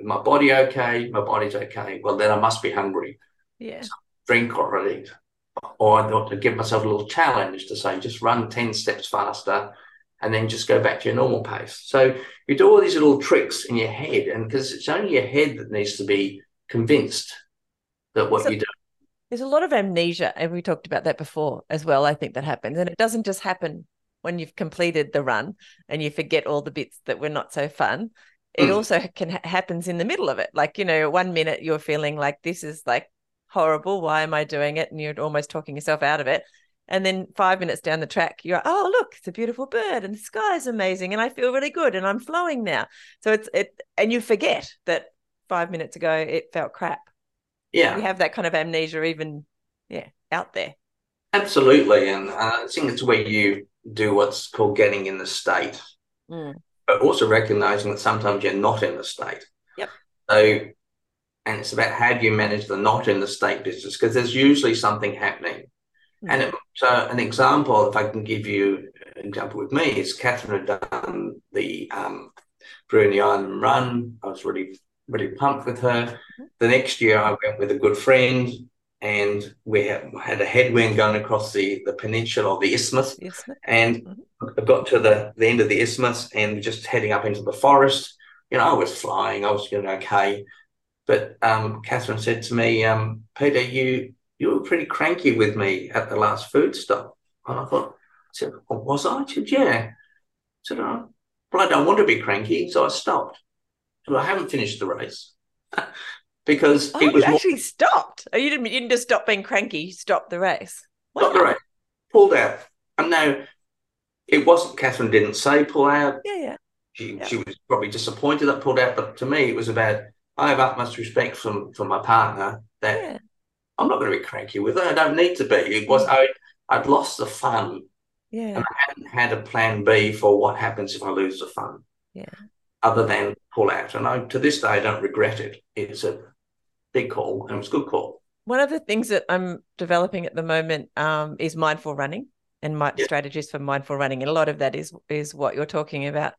my body okay? My body's okay. Well, then I must be hungry. Yeah. So drink or eat. Or I thought to give myself a little challenge to say, just run 10 steps faster and then just go back to your normal pace. So you do all these little tricks in your head, and because it's only your head that needs to be convinced that what so, you do. There's a lot of amnesia, and we talked about that before as well. I think that happens, and it doesn't just happen when you've completed the run and you forget all the bits that were not so fun. It mm. also can ha- happens in the middle of it. Like you know, one minute you're feeling like this is like horrible. Why am I doing it? And you're almost talking yourself out of it. And then five minutes down the track, you're, oh, look, it's a beautiful bird and the sky is amazing. And I feel really good and I'm flowing now. So it's, it, and you forget that five minutes ago it felt crap. Yeah. You have that kind of amnesia, even, yeah, out there. Absolutely. And uh, I think it's where you do what's called getting in the state, mm. but also recognizing that sometimes you're not in the state. Yep. So, and it's about how do you manage the not in the state business because there's usually something happening and it, so, an example, if I can give you an example with me, is Catherine had done the um, Bruny Island run. I was really, really pumped with her. Mm-hmm. The next year, I went with a good friend, and we had, had a headwind going across the, the peninsula of the isthmus. isthmus. And mm-hmm. I got to the, the end of the isthmus and just heading up into the forest. You know, I was flying, I was doing okay. But um, Catherine said to me, um, Peter, you you were pretty cranky with me at the last food stop. And I thought, I said, oh, was I? I said, yeah. I said, oh, well, I don't want to be cranky. So I stopped. So I haven't finished the race because oh, it was actually more... stopped. Oh, you didn't, you didn't just stop being cranky. You stopped the race. Wow. Stopped the race. Pulled out. And now it wasn't, Catherine didn't say pull out. Yeah, yeah. She, yeah. she was probably disappointed that pulled out. But to me, it was about, I have utmost respect from, from my partner that yeah I'm not going to be cranky with it. I don't need to be. It was I I'd lost the fun. Yeah. And I hadn't had a plan B for what happens if I lose the fun. Yeah. Other than pull out. And I to this day I don't regret it. It's a big call and it was a good call. One of the things that I'm developing at the moment um, is mindful running and my yeah. strategies for mindful running. And a lot of that is is what you're talking about.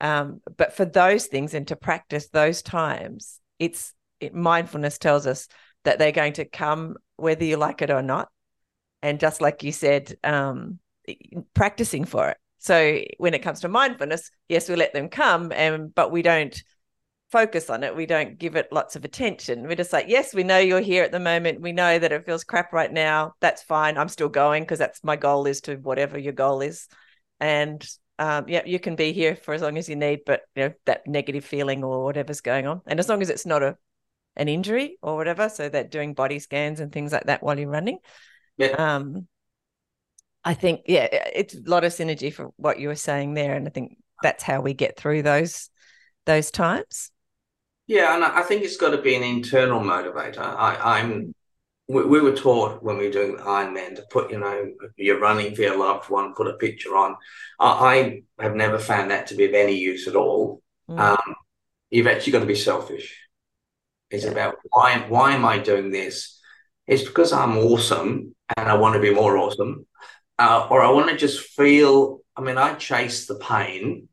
Um, but for those things and to practice those times, it's it, mindfulness tells us that they're going to come whether you like it or not. And just like you said, um, practicing for it. So when it comes to mindfulness, yes, we let them come, and but we don't focus on it. We don't give it lots of attention. We're just like, yes, we know you're here at the moment. We know that it feels crap right now. That's fine. I'm still going because that's my goal is to whatever your goal is. And um, yeah, you can be here for as long as you need, but you know that negative feeling or whatever's going on, and as long as it's not a an injury or whatever. So that doing body scans and things like that while you're running. Yeah. Um, I think, yeah, it's a lot of synergy for what you were saying there. And I think that's how we get through those those times. Yeah, and I think it's got to be an internal motivator. I, I'm we, we were taught when we were doing Ironman to put, you know, you're running for your loved one, put a picture on. I, I have never found that to be of any use at all. Mm. Um, you've actually got to be selfish. It's yeah. about why why am I doing this? It's because I'm awesome and I want to be more awesome, uh, or I want to just feel. I mean, I chase the pain.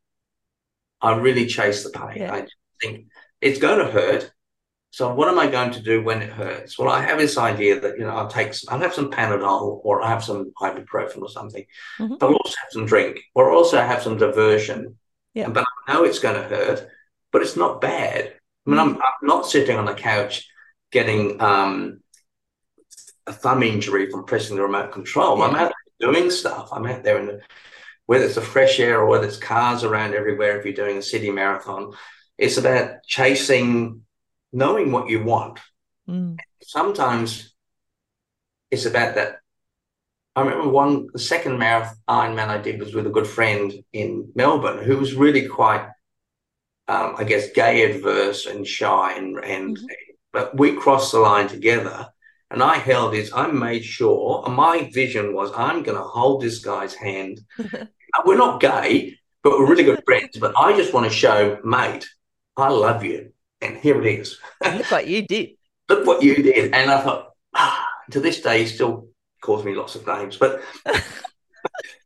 I really chase the pain. Yeah. I think it's going to hurt. So what am I going to do when it hurts? Well, I have this idea that you know I'll take some, I'll have some Panadol or I have some ibuprofen or something, mm-hmm. but I'll also have some drink or also have some diversion. Yeah. But I know it's going to hurt, but it's not bad. I mean. I'm, I'm not sitting on the couch getting um, a thumb injury from pressing the remote control. Yeah. I'm out doing stuff. I'm out there in the, whether it's the fresh air or whether it's cars around everywhere. If you're doing a city marathon, it's about chasing knowing what you want. Mm. Sometimes it's about that. I remember one, the second marathon Ironman I did was with a good friend in Melbourne who was really quite, um, I guess, gay adverse and shy. And, and mm-hmm. but we crossed the line together and I held his, I made sure, my vision was I'm going to hold this guy's hand. we're not gay, but we're really good friends. But I just want to show, mate, I love you and here it is. Look what you did. Look what you did. And I thought, ah, to this day, he still calls me lots of names. But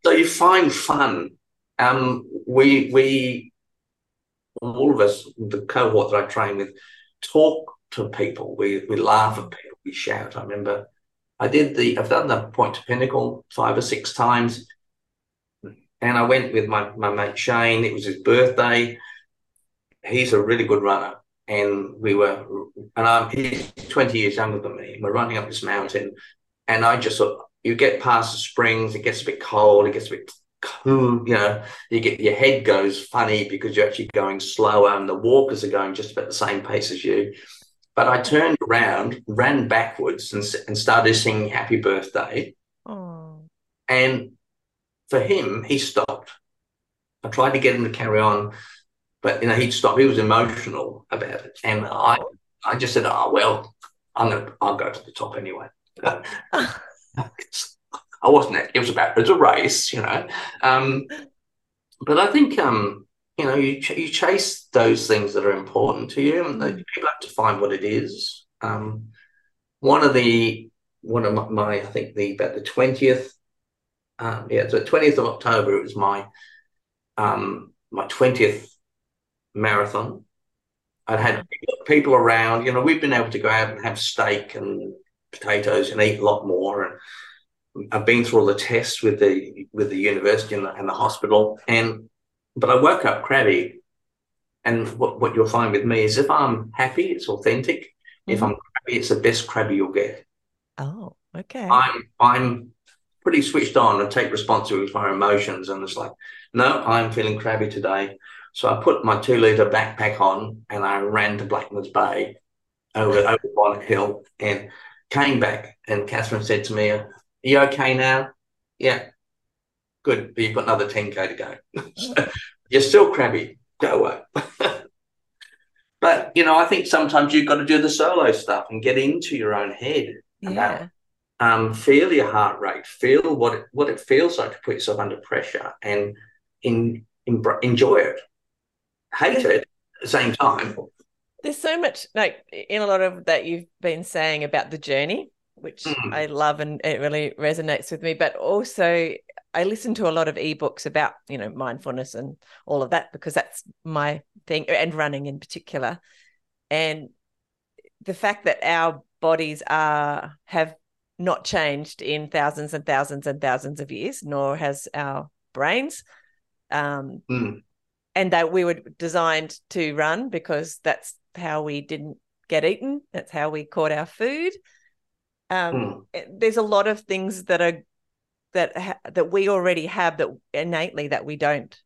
so you find fun. Um, we we all of us, the cohort that I train with, talk to people. We we laugh at people. We shout. I remember I did the I've done the point to pinnacle five or six times. And I went with my, my mate Shane. It was his birthday. He's a really good runner and we were, and I'm he's 20 years younger than me. We're running up this mountain, and I just thought, you get past the springs, it gets a bit cold, it gets a bit you know, you get your head goes funny because you're actually going slower, and the walkers are going just about the same pace as you. But I turned around, ran backwards, and, and started singing "Happy Birthday." Oh. And for him, he stopped. I tried to get him to carry on, but you know, he'd stop. He was emotional about it, and I, I just said, "Oh well, I'm gonna, I'll go to the top anyway." I wasn't. It was about it's a race, you know. Um, but I think, um, you know, you ch- you chase those things that are important to you, and mm. people have to find what it is. Um, one of the one of my, my I think the about the twentieth, um, yeah, so twentieth of October. It was my um my twentieth marathon. I'd had people around. You know, we've been able to go out and have steak and potatoes and eat a lot more. And I've been through all the tests with the with the university and the, and the hospital. And but I woke up crabby. And what, what you'll find with me is if I'm happy, it's authentic. Mm-hmm. If I'm crabby, it's the best crabby you'll get. Oh, okay. I'm I'm pretty switched on and take responsibility for my emotions. And it's like, no, I'm feeling crabby today. So I put my two liter backpack on and I ran to Blackmans Bay over, over Bonnet Hill and came back. And Catherine said to me, you okay now? Yeah. Good. But you've got another 10K to go. so you're still crabby. Go away. but, you know, I think sometimes you've got to do the solo stuff and get into your own head. Yeah. um, feel your heart rate, feel what it, what it feels like to put yourself under pressure and in, in, enjoy it hate it at the same time. There's so much like in a lot of that you've been saying about the journey, which mm. I love and it really resonates with me. But also I listen to a lot of ebooks about, you know, mindfulness and all of that because that's my thing and running in particular. And the fact that our bodies are have not changed in thousands and thousands and thousands of years, nor has our brains. Um, mm and that we were designed to run because that's how we didn't get eaten. That's how we caught our food. Um, mm. There's a lot of things that are that ha- that we already have that innately that we don't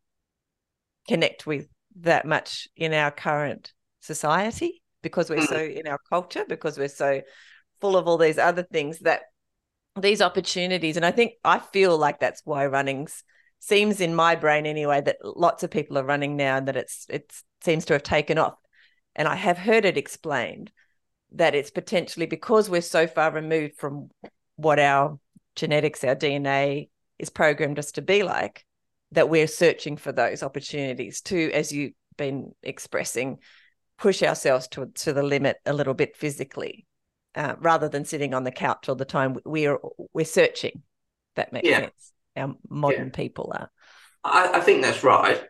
connect with that much in our current society because we're mm. so in our culture because we're so full of all these other things that these opportunities. And I think I feel like that's why running's seems in my brain anyway that lots of people are running now and that it's it seems to have taken off. And I have heard it explained that it's potentially because we're so far removed from what our genetics, our DNA is programmed us to be like, that we're searching for those opportunities to, as you've been expressing, push ourselves to, to the limit a little bit physically, uh, rather than sitting on the couch all the time. We're we're searching. That makes yeah. sense. Our modern yeah. people are. I, I think that's right.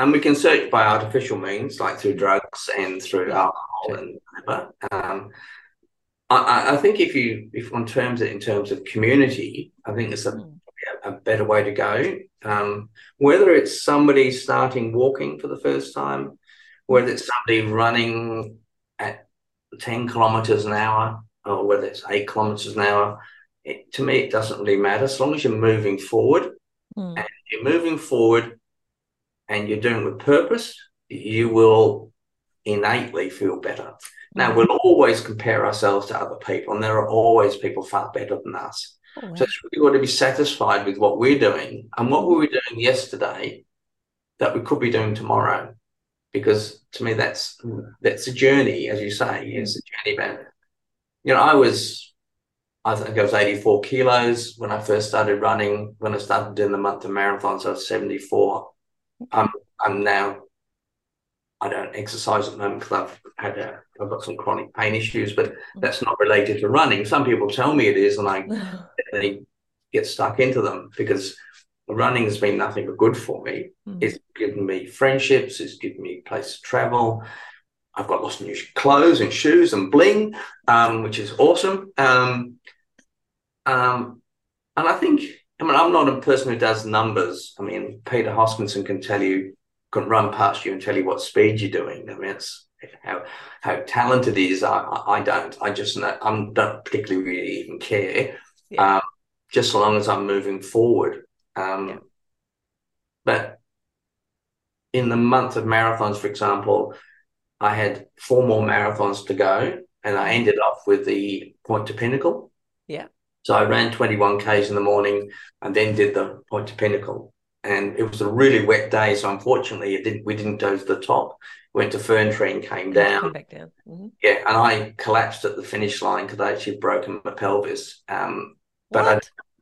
And we can search by artificial means, like through drugs and through alcohol and whatever. Um, I, I, think if you, if on terms in terms of community, I think it's a, mm. a better way to go. Um, whether it's somebody starting walking for the first time, whether it's somebody running at 10 kilometers an hour, or whether it's eight kilometers an hour, it, to me, it doesn't really matter. As long as you're moving forward mm. and you're moving forward and you're doing it with purpose, you will innately feel better. Now, mm. we'll always compare ourselves to other people, and there are always people far better than us. Oh, wow. So it's really got to be satisfied with what we're doing and what were we were doing yesterday that we could be doing tomorrow. Because to me, that's that's a journey, as you say. It's a journey about, you know, I was, I think I was 84 kilos when I first started running. When I started doing the month of marathons, I was 74. I'm I'm now I don't exercise at the moment because I've had a, I've got some chronic pain issues, but that's not related to running. Some people tell me it is, and I they get stuck into them because running has been nothing but good for me. Mm. It's given me friendships. It's given me a place to travel. I've got lots of new clothes and shoes and bling, um, which is awesome. Um, um, and I think I mean, I'm not a person who does numbers. I mean, Peter Hoskinson can tell you, can run past you and tell you what speed you're doing. I mean, it's how how talented he is. I, I don't. I just I'm don't particularly really even care. Yeah. Um, just as long as I'm moving forward. Um, yeah. But in the month of marathons, for example, I had four more marathons to go, and I ended off with the Point to Pinnacle. Yeah. So I ran 21 Ks in the morning and then did the Point to Pinnacle. And it was a really wet day. So unfortunately, it didn't, we didn't go to the top. Went to Fern Tree and came down. Back down. Mm-hmm. Yeah. And I collapsed at the finish line because I actually broken my pelvis. Um, but i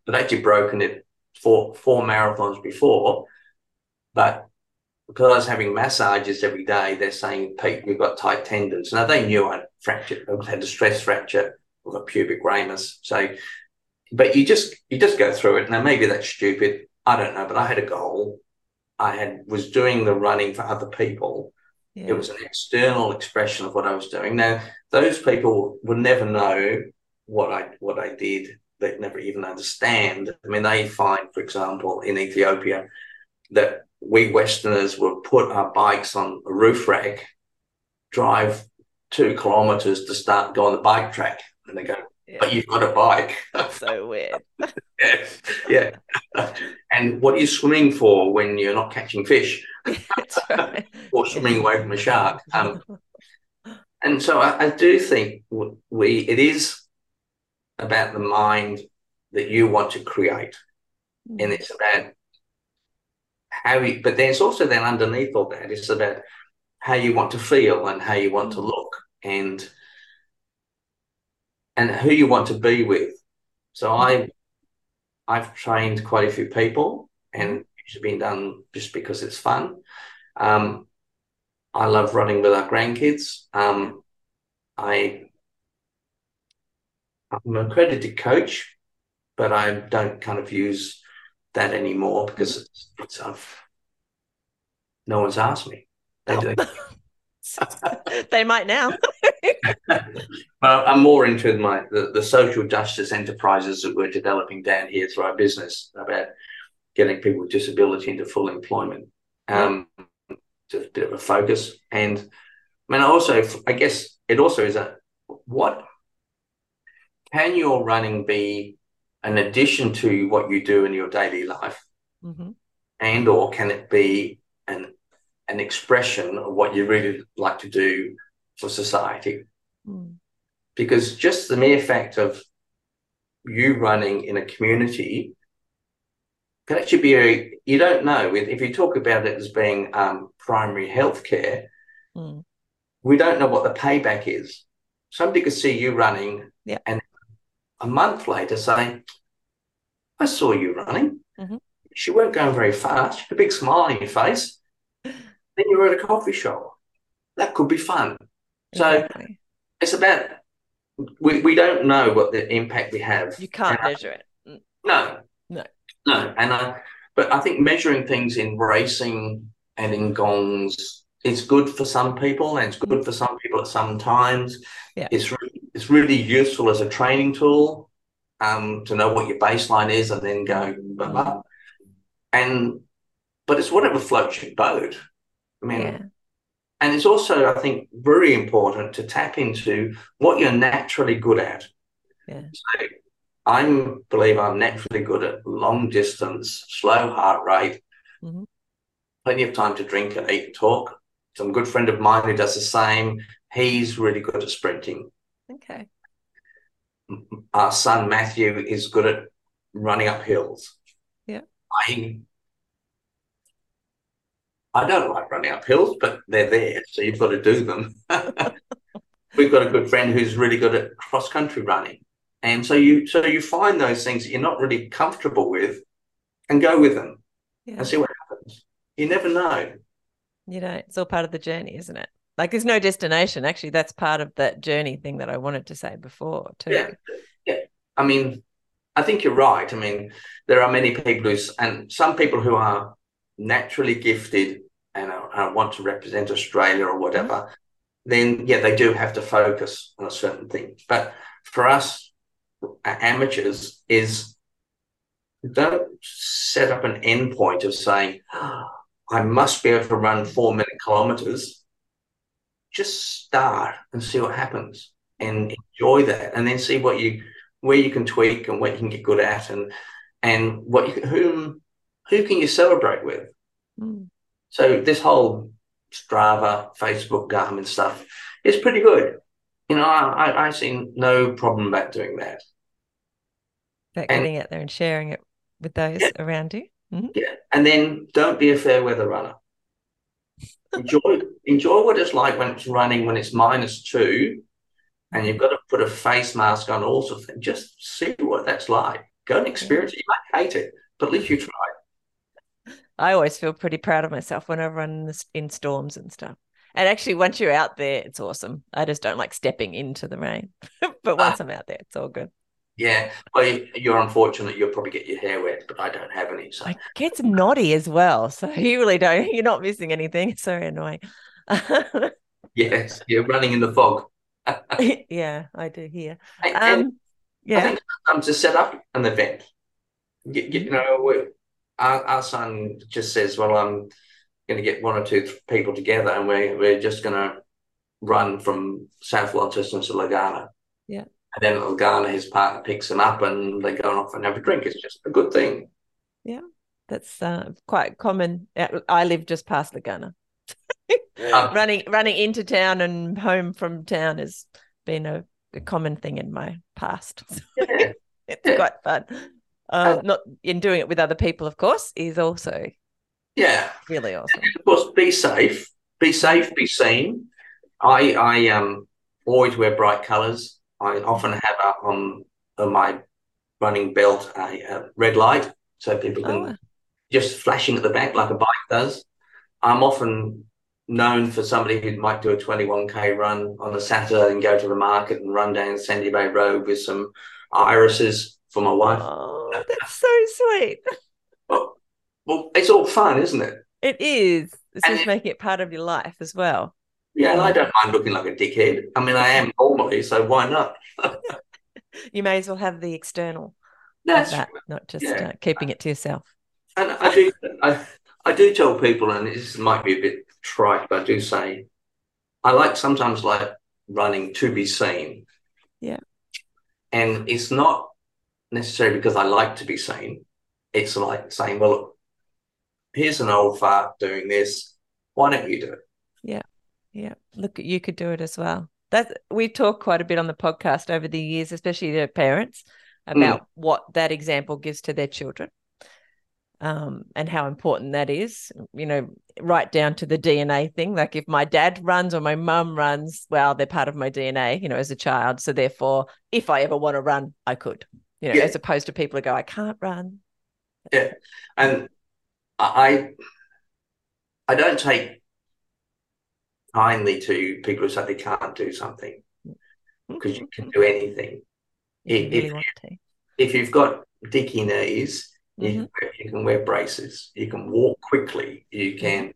I'd actually broken it four, four marathons before. But because I was having massages every day, they're saying, Pete, you've got tight tendons. Now they knew I'd fractured, I had a stress fracture of a pubic ramus. So but you just you just go through it. Now maybe that's stupid. I don't know, but I had a goal. I had was doing the running for other people. Yeah. It was an external expression of what I was doing. Now those people would never know what I what I did. They'd never even understand. I mean, they find, for example, in Ethiopia, that we Westerners would put our bikes on a roof rack, drive two kilometers to start go on the bike track, and they go, yeah. but you've got a bike. so weird. yes, yeah. and what are you swimming for when you're not catching fish? right. or swimming away from a shark? Um, and so I, I, do think we it is about the mind that you want to create, mm. and it's about how you. But then it's also then underneath all that, it's about how you want to feel and how you want to mm. look and and who you want to be with. So I, I've trained quite a few people, and it's been done just because it's fun. Um, I love running with our grandkids. Um, I, I'm an accredited coach, but I don't kind of use that anymore because it's, it's I've, no one's asked me. They do. they might now. well, I'm more into my the, the social justice enterprises that we're developing down here through our business about getting people with disability into full employment. Um, it's a bit of a focus, and I mean, also, I guess it also is a what can your running be an addition to what you do in your daily life, mm-hmm. and or can it be an expression of what you really like to do for society? Mm. Because just the mere fact of you running in a community can actually be a, you don't know if you talk about it as being um, primary healthcare, mm. we don't know what the payback is. Somebody could see you running yeah. and a month later say, I saw you running. Mm-hmm. She weren't going very fast. A big smile on your face. Then you were at a coffee shop. That could be fun. Exactly. So it's about we, we don't know what the impact we have. You can't and measure I, it. No. No. No. And I but I think measuring things in racing and in gongs is good for some people and it's good for some people at some times. Yeah. It's really, it's really useful as a training tool um, to know what your baseline is and then go blah, blah. And but it's whatever floats your boat. I mean yeah. and it's also I think very important to tap into what you're naturally good at. Yeah. So I believe I'm naturally good at long distance, slow heart rate, mm-hmm. plenty of time to drink and eat and talk. Some good friend of mine who does the same. He's really good at sprinting. Okay. Our son Matthew is good at running up hills. Yeah. I I don't like running up hills, but they're there, so you've got to do them. We've got a good friend who's really good at cross country running. And so you so you find those things that you're not really comfortable with and go with them yeah. and see what happens. You never know. You know, it's all part of the journey, isn't it? Like there's no destination. Actually, that's part of that journey thing that I wanted to say before too. Yeah. Yeah. I mean, I think you're right. I mean, there are many people who and some people who are naturally gifted and uh, want to represent Australia or whatever, then yeah, they do have to focus on a certain thing. But for us amateurs is don't set up an endpoint of saying, oh, I must be able to run four minute kilometers. Just start and see what happens and enjoy that and then see what you where you can tweak and what you can get good at and and what you whom who can you celebrate with. Mm. So this whole Strava, Facebook, Garmin stuff is pretty good. You know, I, I see no problem about doing that. About and, getting out there and sharing it with those yeah, around you. Mm-hmm. Yeah. And then don't be a fair weather runner. enjoy enjoy what it's like when it's running when it's minus two and you've got to put a face mask on all sorts of things. Just see what that's like. Go and experience yeah. it. You might hate it, but at least you try. I always feel pretty proud of myself when I run in storms and stuff. And actually, once you're out there, it's awesome. I just don't like stepping into the rain, but once uh, I'm out there, it's all good. Yeah, well, you're unfortunate. You'll probably get your hair wet, but I don't have any. So it gets knotty as well. So you really don't. You're not missing anything. It's very annoying. yes, you're running in the fog. yeah, I do here. And, um, and yeah, I think um, to set up an event. You, you know, our, our son just says, "Well, I'm going to get one or two people together, and we're we're just going to run from South Launceston to Legana." Yeah and then Legana, his partner, picks him up and they go off and have a drink. It's just a good thing. Yeah, that's uh, quite common. I live just past Legana. um, running running into town and home from town has been a, a common thing in my past. Yeah. it's yeah. quite fun. Uh, um, not in doing it with other people, of course, is also yeah really awesome. And of course, be safe, be safe, be seen. I I um always wear bright colours. I often have up on, on my running belt a, a, red light so people can oh. just flashing at the back like a bike does. I'm often known for somebody who might do a 21k run on a Saturday and go to the market and run down Sandy Bay Road with some irises for my wife. Oh, that's so sweet. Well, well, it's all fun, isn't it? It is. It's and just it, making it part of your life as well. Yeah, and I don't mind looking like a dickhead. I mean, I am normally, so why not? you may as well have the external. That's that, not just yeah. uh, keeping it to yourself. And I do, I, I do tell people, and this might be a bit trite, but I do say, I like sometimes like running to be seen. Yeah. And it's not necessarily because I like to be seen. It's like saying, well, here's an old fart doing this. Why don't you do it? Yeah. Yeah. Look, you could do it as well. That we talk quite a bit on the podcast over the years, especially to parents about mm. what that example gives to their children um, and how important that is. You know, right down to the DNA thing. Like if my dad runs or my mum runs, well, they're part of my DNA, you know, as a child. So therefore, if I ever want to run, I could, you know, yeah. as opposed to people who go, I can't run. Yeah. And I I don't take kindly to people who say they can't do something because mm-hmm. you can do anything. If, really if, if, you've got dicky knees, you, mm-hmm. can, you can wear braces, you can walk quickly, you mm-hmm. can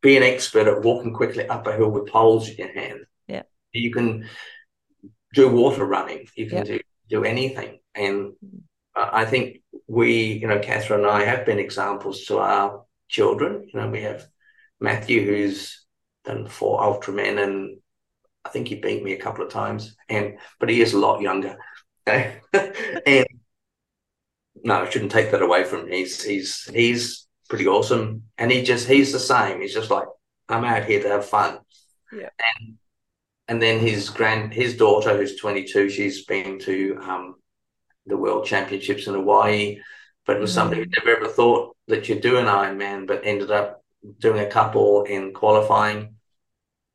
be an expert at walking quickly up a hill with poles in your hand. Yeah. You can do water running, you can do, do anything. And. I think we, you know, Catherine and I have been examples to our children. You know, we have Matthew who's done four Ultramen and I think he beat me a couple of times, and but he is a lot younger. and no, I shouldn't take that away from him. He's he's he's pretty awesome, and he just he's the same. He's just like I'm out here to have fun. Yeah. And and then his grand his daughter who's 22, she's been to um, the World Championships in Hawaii, but it was mm-hmm. somebody who never ever thought that you'd do an Ironman, but ended up doing a couple in qualifying.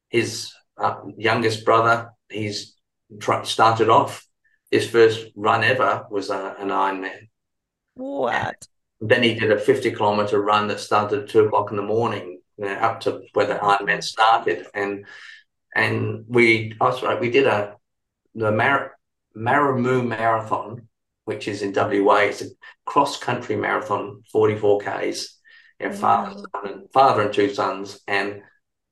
His uh, youngest brother, he's tr- started off. His first run ever was uh, an Ironman. What? And then he did a 50 kilometer run that started at two o'clock in the morning, you know, up to where the Ironman started. And and we, oh, was right, we did a the Mar- Maramoo Marathon, which is in WA. It's a cross country marathon, 44 Ks. You know, father, and, father and two sons. And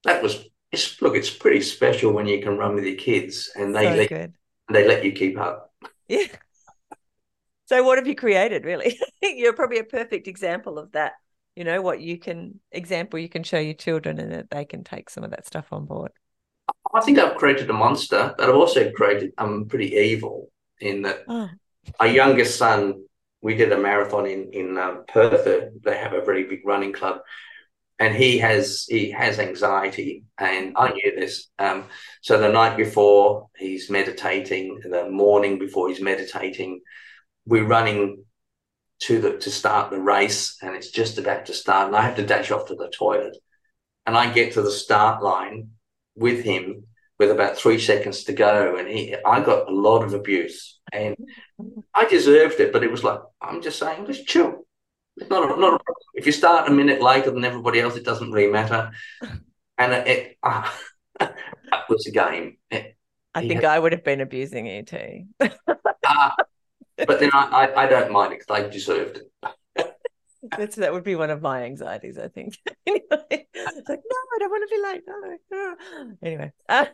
that was it's look, it's pretty special when you can run with your kids and they so let good. they let you keep up. Yeah. So what have you created really? You're probably a perfect example of that. You know, what you can example you can show your children and that they can take some of that stuff on board. I think I've created a monster, but I've also created I'm pretty evil in that oh. our youngest son, we did a marathon in in uh, Perth. They have a very big running club, and he has he has anxiety, and I knew this. Um, so the night before he's meditating, the morning before he's meditating, we're running to the to start the race, and it's just about to start, and I have to dash off to the toilet, and I get to the start line with him with about three seconds to go, and he I got a lot of abuse, and I deserved it, but it was like I'm just saying, just chill it's not a, not a problem. If you start a minute later than everybody else, it doesn't really matter. And it, it uh, that was a game. It, I think had, I would have been abusing you too. uh, but then I, I, I don't mind it because I deserved it. That's, that would be one of my anxieties, I think. anyway, it's like, no, I don't want to be late. No, no. Anyway, uh,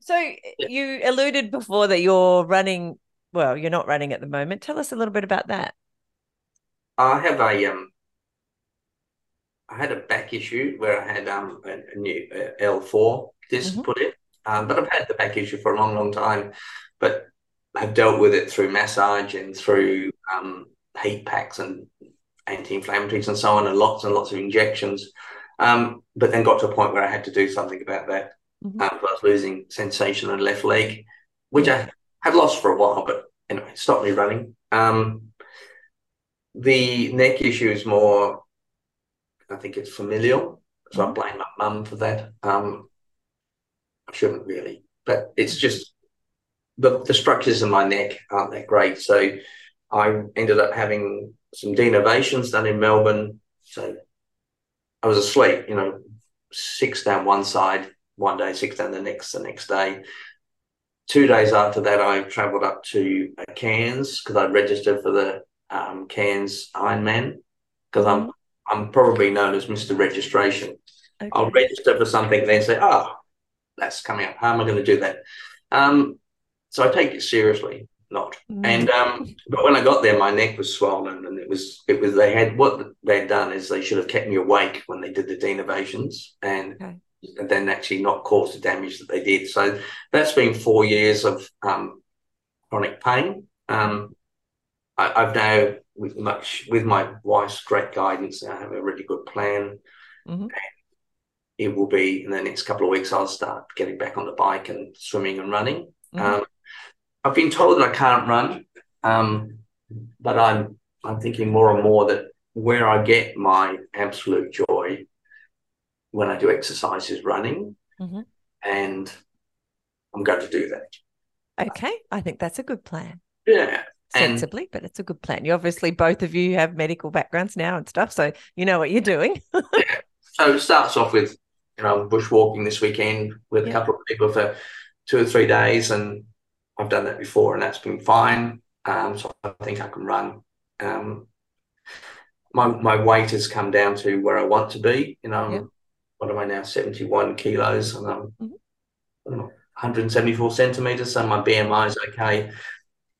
so yeah. you alluded before that you're running. Well, you're not running at the moment. Tell us a little bit about that. I have a um, I had a back issue where I had um a, new uh, L four disc mm-hmm. put in, um, but I've had the back issue for a long, long time, but I've dealt with it through massage and through um, heat packs and anti-inflammatories and so on, and lots and lots of injections. Um, but then got to a point where I had to do something about that. Mm-hmm. Um, I was losing sensation in the left leg, which I had lost for a while, but anyway, stopped me running. Um, the neck issue is more, I think it's familial. So mm-hmm. I blame my mum for that. Um, I shouldn't really, but it's just the, the structures in my neck aren't that great. So I ended up having some denervations done in Melbourne. So I was asleep, you know, six down one side one day, six down the next, the next day. Two days after that, I travelled up to Cairns because I'd registered for the um, Cairns Ironman because I'm I'm probably known as Mr. Registration. Okay. I'll register for something, then say, "Oh, that's coming up. How am I going to do that?" Um, so I take it seriously, not. Mm. And um, but when I got there, my neck was swollen, and it was it was they had what they had done is they should have kept me awake when they did the denervations, and. Okay. And then actually not cause the damage that they did. So that's been four years of um, chronic pain. Um, I, have now with much with my wife's great guidance, I have a really good plan. Mm-hmm. it will be in the next couple of weeks. I'll start getting back on the bike and swimming and running. Mm-hmm. Um, I've been told that I can't run Um, but I'm I'm thinking more and more that where I get my absolute joy when I do exercise is running, Mhm. and I'm going to do that. Okay. I think that's a good plan. Yeah, and Sensibly, but it's a good plan. You obviously both of you have medical backgrounds now and stuff, so you know what you're doing. so it starts off with you know bushwalking this weekend with Yeah. a couple of people for two or three days, and I've done that before, and that's been fine. Um, so I think I can run. Um, my my weight has come down to where I want to be. You know, Yeah. what am I now? Seventy one kilos, and I'm, Mhm. Know, 174 centimeters. So my BMI is okay.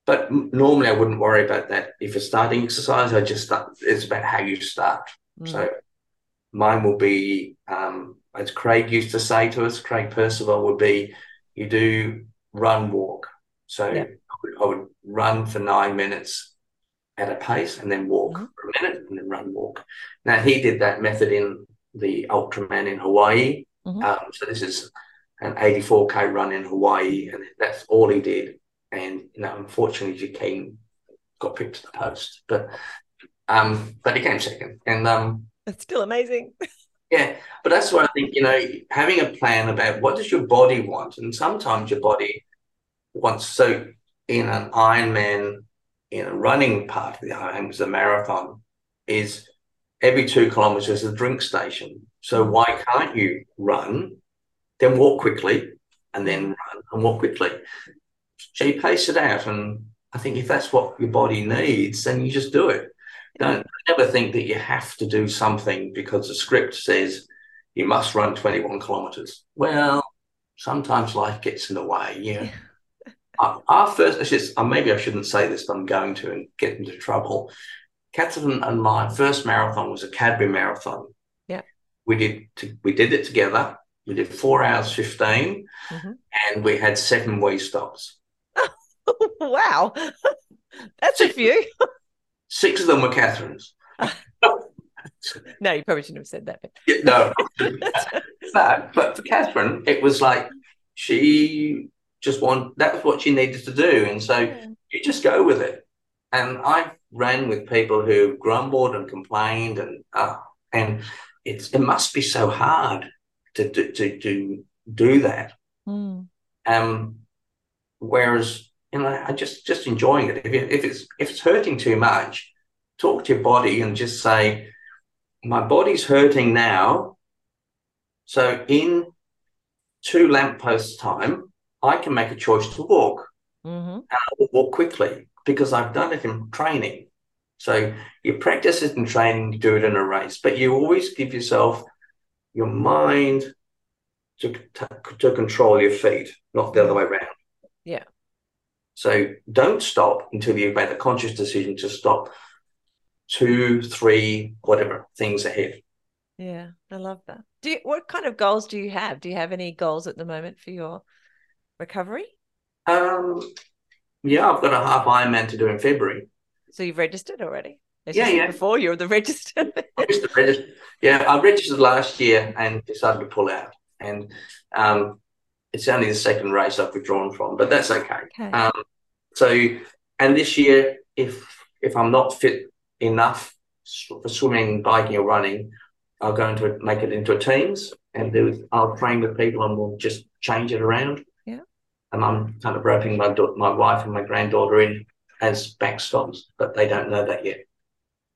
But normally I wouldn't worry about that. If you're starting exercise, I just start. It's about how you start. Mm. So mine will be, um, as Craig used to say to us, Craig Percival would be, you do run, walk. So Yeah. I, would, I would run for nine minutes at a pace and then walk Mhm. for a minute and then run, walk. Now he did that method in the Ultraman in Hawaii. Mhm. Um, so this is an 84k run in Hawaii, and that's all he did. And you know, unfortunately, got picked to the post, but um, but he came second. And um, It's still amazing. yeah, but that's why I think, you know, having a plan about what does your body want, and sometimes your body wants so in an Ironman, in a running part of the Ironman, is a marathon, is every two kilometers is a drink station. So mm. why can't you run, then walk quickly, and then run and walk quickly? So you pace it out, and I think if that's what your body needs, then you just do it. Don't never think that you have to do something because the script says you must run 21 kilometers. Well, sometimes life gets in the way. Yeah. Our, first, it's just, uh, maybe I shouldn't say this, but I'm going to and get into trouble. Catherine and my first marathon was a Cadbury marathon. Yeah. We did to, we did it together. We did four hours 15 Mhm. and we had seven wee stops. wow. That's a few. Six of them were Catherine's. No, you probably shouldn't have said that. But Yeah, no, but but for Catherine, it was like she just want that was what she needed to do, and so you just go with it. And I've ran with people who grumbled and complained, and uh, and it's it must be so hard to to to, to do that. Mm. Um, whereas you know, I just just enjoying it. If it, if it's if it's hurting too much, talk to your body and just say, my body's hurting now. So in two lampposts time, I can make a choice to walk. hmm I will walk quickly because I've done it in training. So you practice it in training, you do it in a race, but you always give yourself your mind to, to, to control your feet, not the other way around. Yeah. So don't stop until you've made a conscious decision to stop two, three, whatever things ahead. Yeah, I love that. Do you, what kind of goals do you have? Do you have any goals at the moment for your recovery? Um, yeah, I've got a half Ironman to do in February. So you've registered already? As Yeah, yeah. Before you're the registered. I used to register. Yeah, I registered last year and decided to pull out. And um, it's only the second race I've withdrawn from, but that's okay. okay. Um, so, and this year, if if I'm not fit enough for swimming, biking, or running, I'll go into it, make it into a teams, and do. I'll train with people, and we'll just change it around. And I'm kind of roping my da- my wife and my granddaughter in as backstops, but they don't know that yet.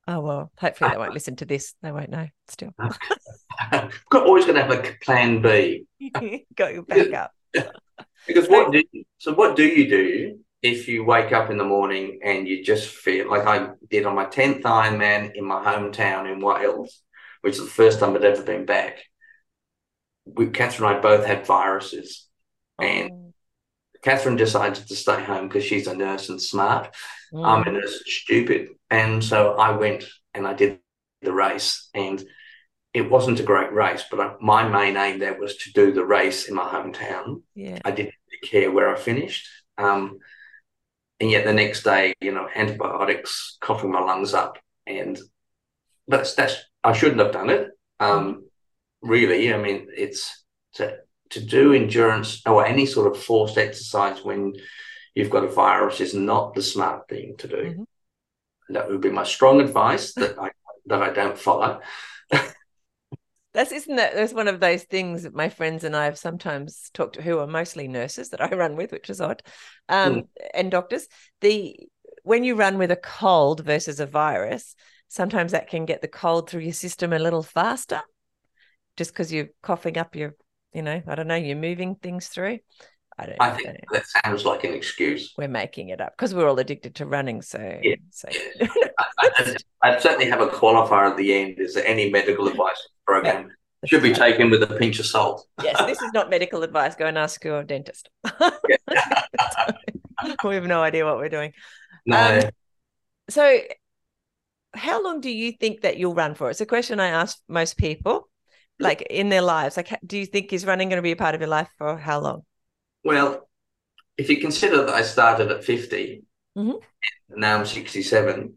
oh well, hopefully they won't listen to this. They won't know. Still, Got always going to have a plan B. go back up. Because what do so what do you do if you wake up in the morning and you just feel like I did on my 10th Ironman in my hometown in Wales, which is the first time I'd ever been back. We Catherine and I both had viruses. And Oh. Catherine decided to stay home because she's a nurse and smart. Mm. I'm a nurse and stupid. And so I went and I did the race and it wasn't a great race, but I, my main aim there was to do the race in my hometown. yeah. I didn't really care where I finished. Um, and yet the next day, you know, antibiotics, coughing my lungs up, and that's that's I shouldn't have done it. Um, really, I mean, it's to to do endurance or any sort of forced exercise when you've got a virus is not the smart thing to do. Mhm. That would be my strong advice that I that I don't follow. That's isn't that that's one of those things that my friends and I have sometimes talked to who are mostly nurses that I run with, which is odd. Um, and doctors. The when you run with a cold versus a virus, sometimes that can get the cold through your system a little faster, just because you're coughing up your, you know, I don't know, you're moving things through. I don't. I think that sounds like an excuse. we're making it up because we're all addicted to running. So, Yeah. so I, I, certainly have a qualifier at the end. Is that any medical advice program should be taken with a pinch of salt? yes, this is not medical advice. Go and ask your dentist. we have no idea what we're doing. No, Um, So, how long do you think that you'll run for? It's a question I ask most people, like in their lives. Like, do you think is running going to be a part of your life for how long? well, if you consider that I started at 50 Mhm. and now I'm 67,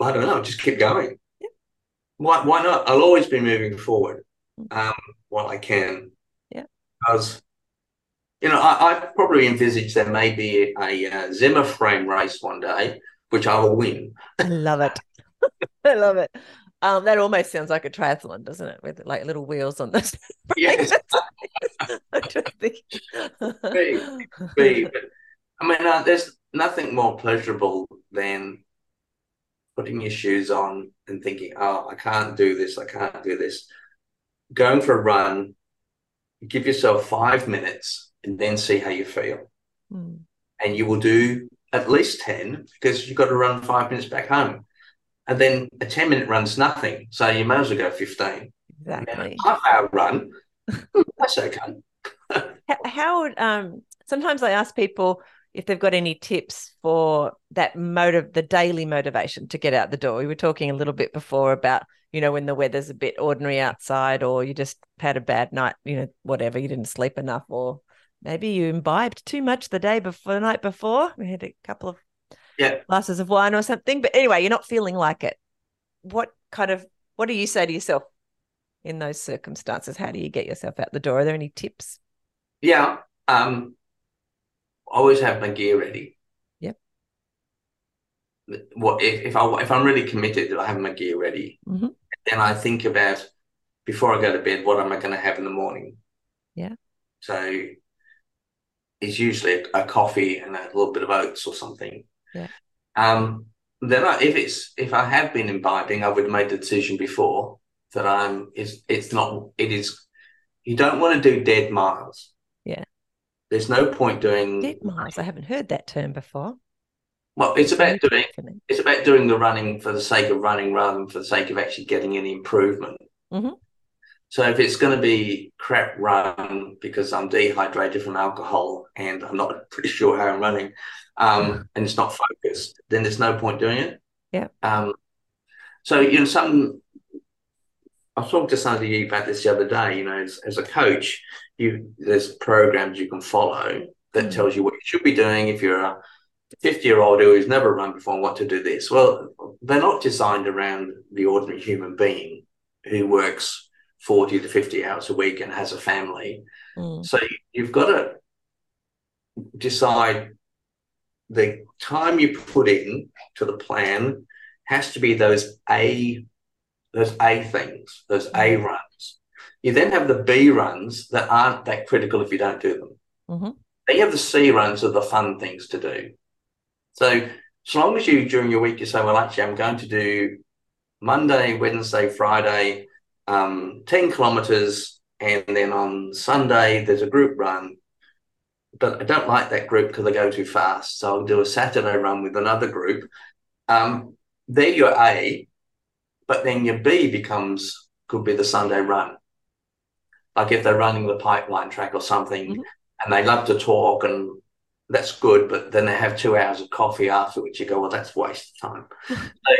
I don't know, just keep going. Why, why not? I'll always be moving forward um, while I can. Yeah. Because, you know, I, I probably envisage there may be a, uh Zimmer frame race one day, which I will win. I love it. I love it. Um, that almost sounds like a triathlon, doesn't it? With like little wheels on this. Yes. To think. Be, be. But, I mean, uh, there's nothing more pleasurable than putting your shoes on and thinking, oh, I can't do this, I can't do this. Going for a run, give yourself five minutes and then see how you feel. Hmm. And you will do at least 10 because you've got to run five minutes back home. And then a 10 minute run's nothing. So you may as well go 15. And then Exactly. half hour run, that's okay. How would um sometimes I ask people if they've got any tips for that motive, the daily motivation to get out the door. We were talking a little bit before about, you know, when the weather's a bit ordinary outside or you just had a bad night, you know, whatever, you didn't sleep enough, or maybe you imbibed too much the day before the night before. We had a couple of Yeah. glasses of wine or something. But anyway, you're not feeling like it. What kind of what do you say to yourself in those circumstances? How do you get yourself out the door? Are there any tips? Yeah. Um, always have my gear ready. Yep. What if, if I if I'm really committed that I have my gear ready, Mhm. then I think about before I go to bed, what am I going to have in the morning? Yeah. So it's usually a, a coffee and a little bit of oats or something. Yeah. Um, then I, if it's if I have been imbibing, I would have made the decision before that I'm is it's not it is you don't want to do dead miles. Yeah. There's no point doing Dead miles. I haven't heard that term before. well, it's about doing it's about doing the running for the sake of running rather than for the sake of actually getting any improvement. Mhm. So if it's going to be crap run because I'm dehydrated from alcohol and I'm not pretty sure how I'm running, um, and it's not focused, then there's no point doing it. Yeah. Um, so you know, some I was talking to somebody you about this the other day. You know, as, as a coach, you there's programs you can follow that Mm. tells you what you should be doing if you're a 50 year old who's never run before and want to do this. Well, they're not designed around the ordinary human being who works 40 to 50 hours a week and has a family. Mm. So you- you've got to decide the time you put in to the plan has to be those A those A things, those A runs. You then have the B runs that aren't that critical if you don't do them. Mhm. Then you have the C runs of the fun things to do. So as long as you during your week you say, well, actually, I'm going to do Monday, Wednesday, Friday, um, 10 kilometers, and then on Sunday there's a group run. But I don't like that group because they go too fast. So I'll do a Saturday run with another group. Um, they're your A, but then your B becomes could be the Sunday run. Like if they're running the pipeline track or something Mhm. and they love to talk and that's good, but then they have two hours of coffee after which you go, well, that's a waste of time. so,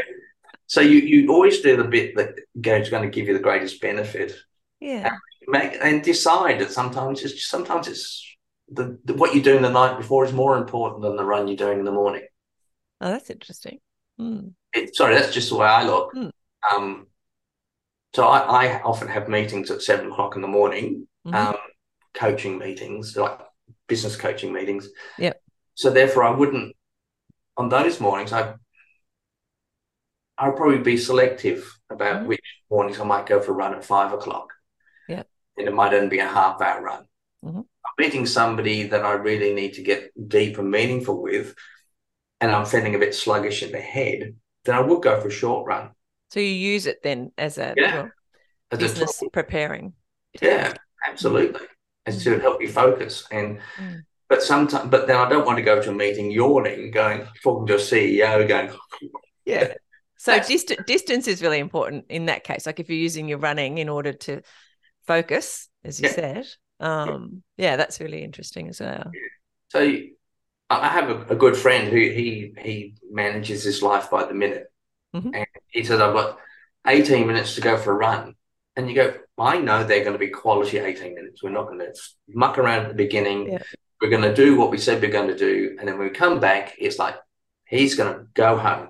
so you, you always do the bit that is going to give you the greatest benefit. Yeah. Make and decide that sometimes it's just, sometimes it's the, the what you're doing the night before is more important than the run you're doing in the morning. Oh, that's interesting. Mm. It, sorry, that's just the way I look. Hmm. Um, so I, I often have meetings at seven o'clock in the morning, Mhm. um, coaching meetings, like business coaching meetings. Yep. So therefore, I wouldn't on those mornings. I I'll probably be selective about Mhm. which mornings I might go for a run at five o'clock. Yeah. And it might only be a half hour run. Mhm. I'm meeting somebody that I really need to get deep and meaningful with, and I'm feeling a bit sluggish in the head, then I would go for a short run. So you use it then as a Yeah. well, As a business tool. preparing. Yeah, absolutely. And to help you focus. And Mm. but sometimes but then I don't want to go to a meeting yawning, going talking to a CEO going, Yeah. So dist- distance is really important in that case. Like if you're using your running in order to focus, as you Yeah. said. Um, yeah, that's really interesting as well. So I have a, a good friend who he he manages his life by the minute, Mhm. and he says "I've got 18 minutes to go for a run," and you go, "I know they're going to be quality 18 minutes. We're not going to muck around at the beginning. Yeah. We're going to do what we said we're going to do, and then when we come back, it's like he's going to go home."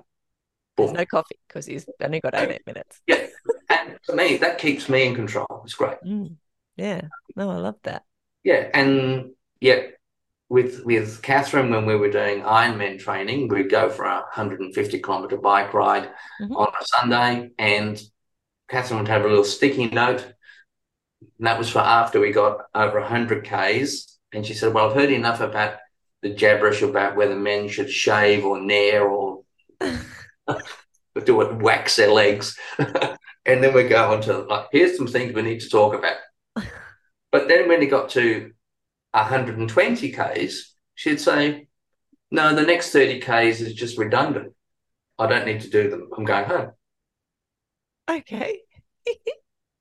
There's no coffee because he's only got 18 minutes. Yeah, and for me, that keeps me in control. It's great. Mm. Yeah. No, I love that. Yeah, and yeah, with with Catherine, when we were doing Ironman training, we'd go for a 150 kilometer bike ride Mhm. on a Sunday, and Catherine would have a little sticky note, and that was for after we got over 100 k's. And she said, "Well, I've heard enough about the jabberish about whether men should shave or nair or do it, wax their legs." and then we go on to like, here's some things we need to talk about. But then when it got to 120 Ks, she'd say, No, the next 30 Ks is just redundant. I don't need to do them. I'm going home. Okay.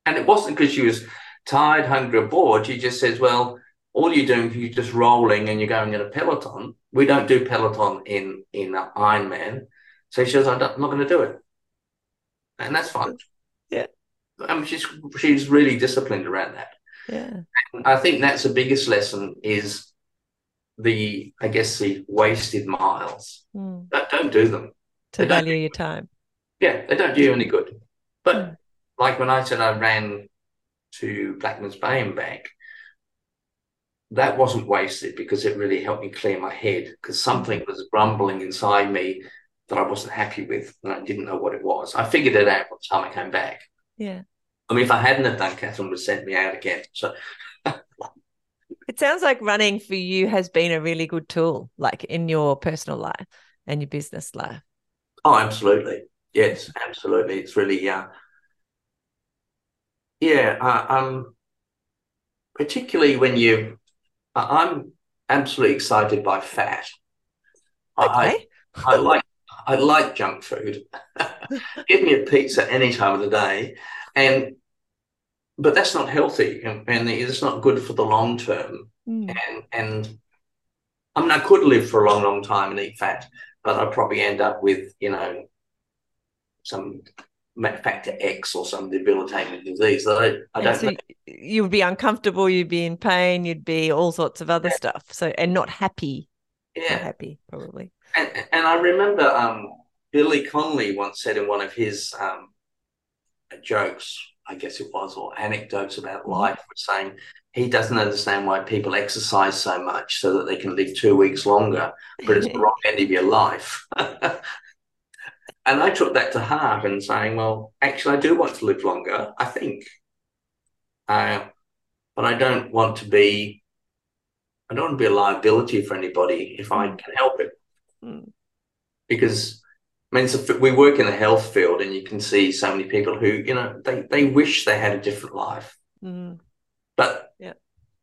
And it wasn't because she was tired, hungry, or bored. She just says, Well, all you're doing is you're just rolling and you're going in a peloton. We don't do peloton in in Ironman. So she says, I'm not going to do it. And that's fine. Yeah. I mean, she's she's really disciplined around that. Yeah. I think that's the biggest lesson is the, I guess, the wasted miles. Mm. Don't, don't do them. To They value your time. Yeah, they don't do you any good. But Mm. like when I said I ran to Blackman's Bay and back, that wasn't wasted because it really helped me clear my head because something was rumbling inside me that I wasn't happy with and I didn't know what it was. I figured it out by the time I came back. Yeah. I mean, if I hadn't have done, Catherine would have sent me out again. So It sounds like running for you has been a really good tool, like in your personal life and your business life. Oh, absolutely. Yes, absolutely. It's really, uh, yeah, uh, um, particularly when you, I- I'm absolutely excited by fat. I, I, Okay. I like, I like junk food. Give me a pizza any time of the day, and but that's not healthy, and, and it's not good for the long term. Mm. And and I mean, I could live for a long, long time and eat fat, but I'd probably end up with, you know, some factor X or some debilitating disease that I, I don't so you would be uncomfortable, you'd be in pain, you'd be all sorts of other stuff. So and not happy. Not happy, probably. And, and I remember um, Billy Connolly once said in one of his um, jokes, I guess it was, or anecdotes about life, was saying he doesn't understand why people exercise so much so that they can live two weeks longer, but it's the wrong end of your life. and I took that to heart and saying, well, actually, I do want to live longer, I think. Uh, but I don't want to be, I don't want to be a liability for anybody if I can help it Mm. because I mean, a, we work in the health field, and you can see so many people who, you know, they they wish they had a different life, Mm. but Yeah.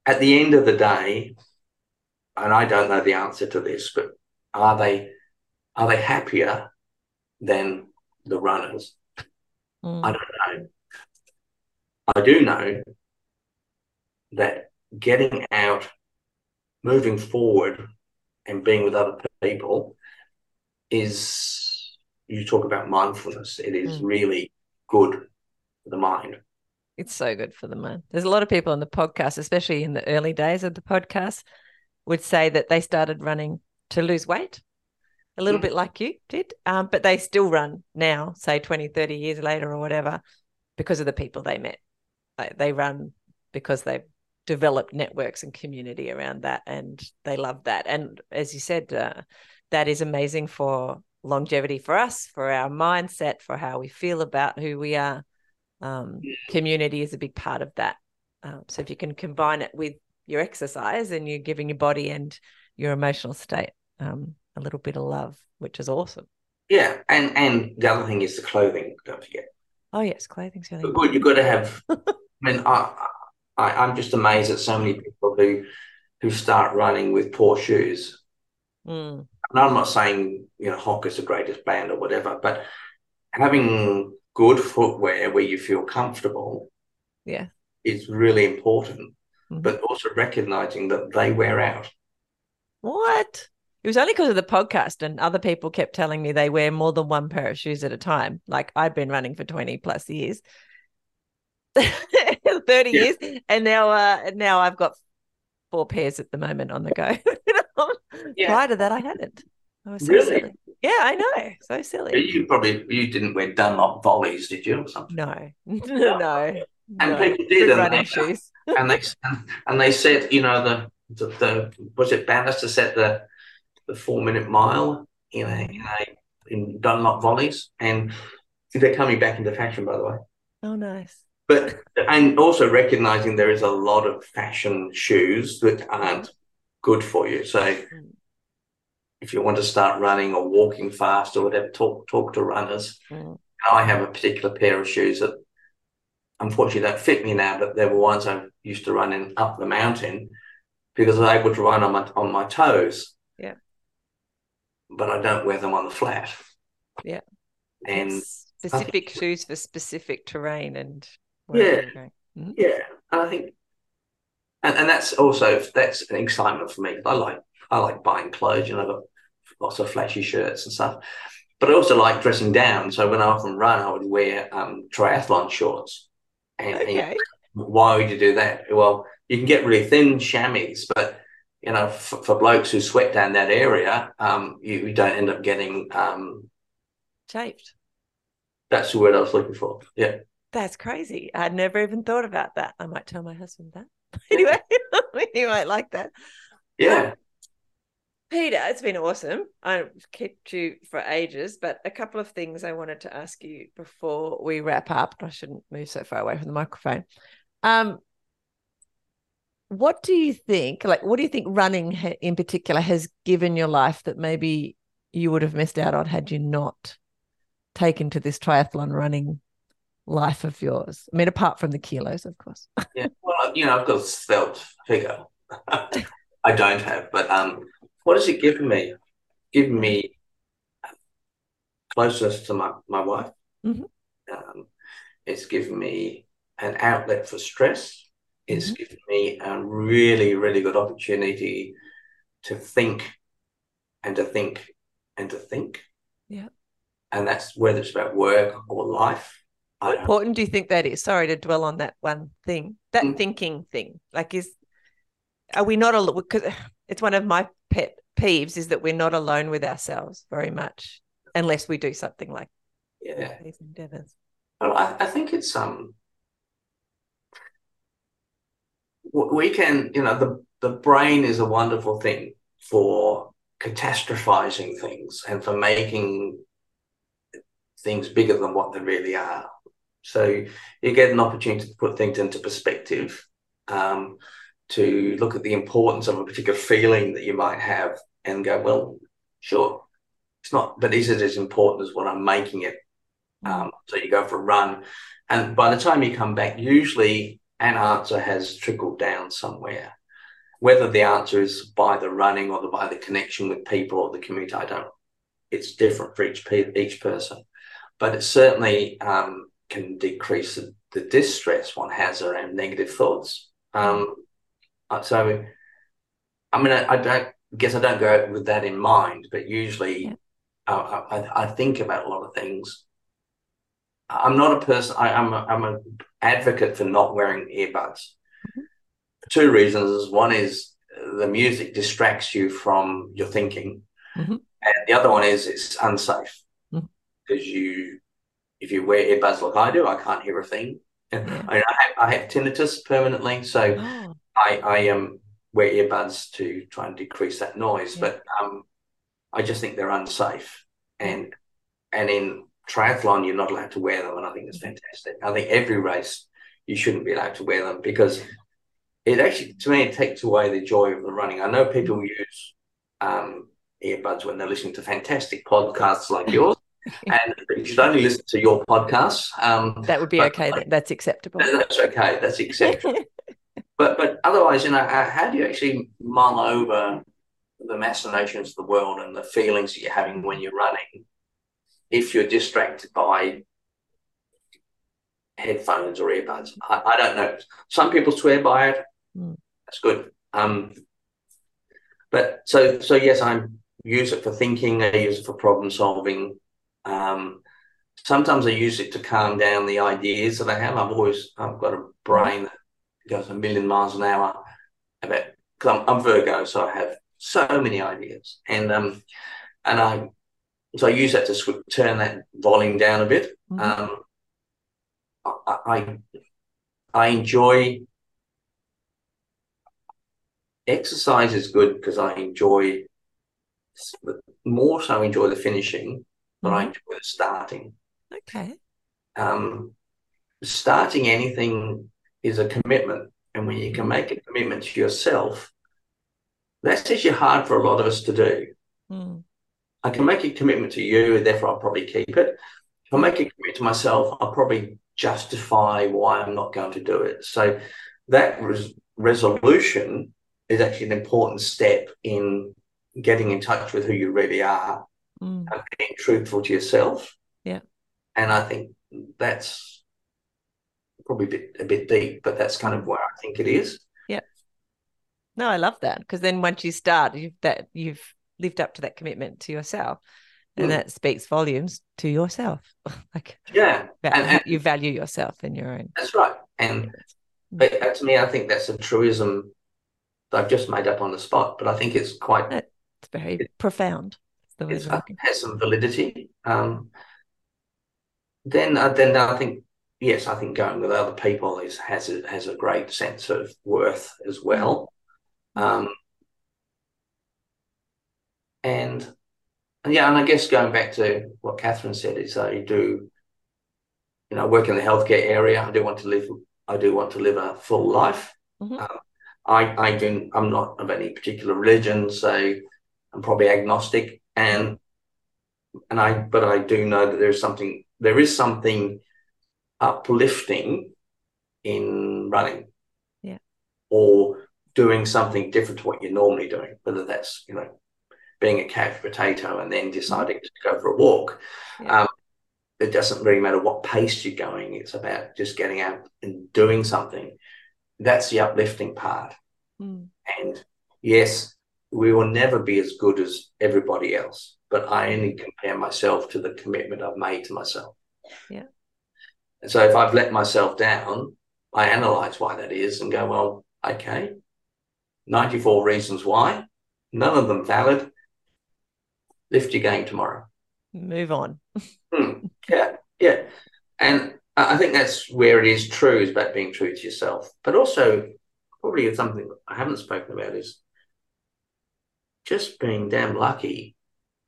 at the end of the day, and I don't know the answer to this, but are they are they happier than the runners? Mm. I don't know. I do know that getting out, moving forward, and being with other people is, you talk about mindfulness, it is Mm. really good for the mind. It's so good for the mind. There's a lot of people on the podcast, especially in the early days of the podcast, would say that they started running to lose weight, a little Mm. bit like you did, um, but they still run now, say 20, 30 years later or whatever, because of the people they met. Like they run because they developed networks and community around that, and they love that. And as you said, uh, that is amazing for longevity for us, for our mindset, for how we feel about who we are. Um, community is a big part of that. Um, so if you can combine it with your exercise and you're giving your body and your emotional state um, a little bit of love, which is awesome. Yeah, and and the other thing is the clothing. Don't forget. Oh yes, clothing's really. But you've got to have. I mean, I, I I'm just amazed at so many people who who start running with poor shoes. Mm. And I'm not saying you know Hoka is the greatest band or whatever, but having good footwear where you feel comfortable, yeah, is really important. Mhm. But also recognizing that they wear out. What? It was only because of the podcast, and other people kept telling me they wear more than one pair of shoes at a time. Like I've been running for 20 plus years, 30 Yeah. years, and now uh now I've got four pairs at the moment on the go. Yeah. Prior to that, I hadn't. I was so Really? silly. Yeah, I know. So silly. You probably you didn't wear Dunlop volleys, did you, or something? No, no. And no. people did, Good and they- shoes. and they and they said, you know, the the, the was it Bannister set the the four minute mile in a in a in Dunlop volleys, and they're coming back into fashion, by the way. Oh, nice. But and also recognizing there is a lot of fashion shoes that aren't good for you. So if you want to start running or walking fast or whatever, talk talk to runners. Mm. I have a particular pair of shoes that unfortunately don't fit me now, but they were ones I used to run in up the mountain because I was able to run on my on my toes. Yeah. But I don't wear them on the flat. Yeah. And specific shoes for specific terrain and Yeah. wherever you're going. Mhm. yeah, and I think and, and that's also that's an excitement for me. I like I like buying clothes, you know, I've got lots of flashy shirts and stuff. But I also like dressing down. So when I often run, I would wear um, triathlon shorts. And, and Okay. why would you do that? Well, you can get really thin chamois, but you know, for, for blokes who sweat down that area, um, you, you don't end up getting. Um, Chafed. that's the word I was looking for. Yeah, That's crazy. I'd never even thought about that. I might tell my husband that. anyway, he might like that. yeah, Peter, it's been awesome. I've kept you for ages, but a couple of things I wanted to ask you before we wrap up. I shouldn't move so far away from the microphone. Um, what do you think? Like, what do you think running in particular has given your life that maybe you would have missed out on had you not taken to this triathlon running life of yours? I mean, apart from the kilos, of course. yeah. Well, you know, I've got a svelte figure. I don't have, but um, what has it given me? Given me closeness to my my wife. Mhm. Um, it's given me an outlet for stress. It's Mhm. given me a really, really good opportunity to think and to think and to think. Yeah. And that's whether it's about work or life. How important do you think that is? Sorry to dwell on that one thing, that Mm. thinking thing. Like, is are we not alone? Because it's one of my pet peeves is that we're not alone with ourselves very much, unless we do something like yeah. these endeavors. Well, I, I think it's um we can, you know, the the brain is a wonderful thing for catastrophizing things and for making things bigger than what they really are. So you get an opportunity to put things into perspective, um, to look at the importance of a particular feeling that you might have and go, well, sure, it's not, but is it as important as what I'm making it? Um, so you go for a run, and by the time you come back, usually an answer has trickled down somewhere. Whether the answer is by the running or the, by the connection with people or the community, I don't. It's different for each each person, but it's certainly um, can decrease the, the distress one has around negative thoughts. Um, uh, so, I mean, I, I don't guess I don't go with that in mind, but usually Yeah. uh, I, I think about a lot of things. I'm not a person. I, I'm a, I'm an advocate for not wearing earbuds. Mhm. For two reasons. One is uh, the music distracts you from your thinking, Mhm. and the other one is it's unsafe Mhm. because you, if you wear earbuds like I do, I can't hear a thing. Yeah. I, I, have, I have tinnitus permanently, so Oh, I I um wear earbuds to try and decrease that noise, yeah. but um, I just think they're unsafe, and and in triathlon you're not allowed to wear them, and I think it's fantastic. I think every race you shouldn't be allowed to wear them because it actually to me it takes away the joy of the running. I know people use um, earbuds when they're listening to fantastic podcasts like yours. and you should only listen to your podcasts. Um, that would be okay. That's acceptable. That's okay. That's acceptable. but but otherwise, you know, how do you actually mull over the machinations of the world and the feelings that you're having when you're running if you're distracted by headphones or earbuds? I, I don't know. Some people swear by it. Mm. That's good. Um, but so so yes, I use it for thinking. I use it for problem solving. Um, sometimes I use it to calm down the ideas that I have. I've always I've got a brain that goes a million miles an hour. About because I'm, I'm Virgo, so I have so many ideas, and um, and I so I use that to sw- turn that volume down a bit. Mm-hmm. Um, I, I I enjoy exercise is good because I enjoy more so enjoy the finishing, mm-hmm. I enjoy the starting. Okay. Um, starting anything is a commitment, and when you can make a commitment to yourself, that's actually hard for a lot of us to do. Mm. I can make a commitment to you, and therefore I'll probably keep it. If I make a commitment to myself, I'll probably justify why I'm not going to do it. So that res- resolution is actually an important step in getting in touch with who you really are mm. and being truthful to yourself. Yeah. And I think that's probably a bit, a bit deep, but that's kind of where I think it is. Yeah. No, I love that because then once you start, you've that you've lived up to that commitment to yourself, and mm. that speaks volumes to yourself. like yeah, and, and, you value yourself in your own. That's right, and but to me, I think that's a truism that I've just made up on the spot, but I think it's quite. It's very it, profound. It has some validity. Um, then, uh, then I think yes, I think going with other people is has a, has a great sense of worth as well. Um, and, yeah, and I guess going back to what Catherine said is I do, you know, work in the healthcare area. I do want to live. I do want to live a full life. Mm-hmm. Uh, I, I do, I'm not of any particular religion, so I'm probably agnostic. And, and I, but I do know that there's something, there is something uplifting in running. Yeah. Or doing something different to what you're normally doing, whether that's, you know, being a couch potato and then deciding to go for a walk. Yeah. Um, it doesn't really matter what pace you're going. It's about just getting out and doing something that's the uplifting part. Mm. And yes, we will never be as good as everybody else, but I only compare myself to the commitment I've made to myself. Yeah. And so if I've let myself down, I analyze why that is and go, well, okay, 94 reasons why, none of them valid. Lift your game tomorrow. Move on. hmm. Yeah. Yeah. And I think that's where it is true is about being true to yourself, but also probably something I haven't spoken about is just being damn lucky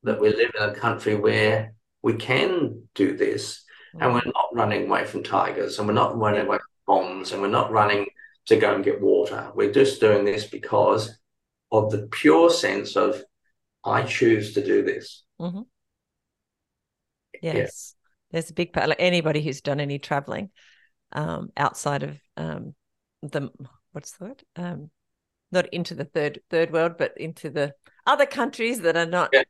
that we live in a country where we can do this and we're not running away from tigers and we're not running away from bombs and we're not running to go and get water. We're just doing this because of the pure sense of I choose to do this. Mm-hmm. Yes there's a big part like anybody who's done any traveling um, outside of um, the what's the word um, not into the third third world but into the other countries that are not yeah.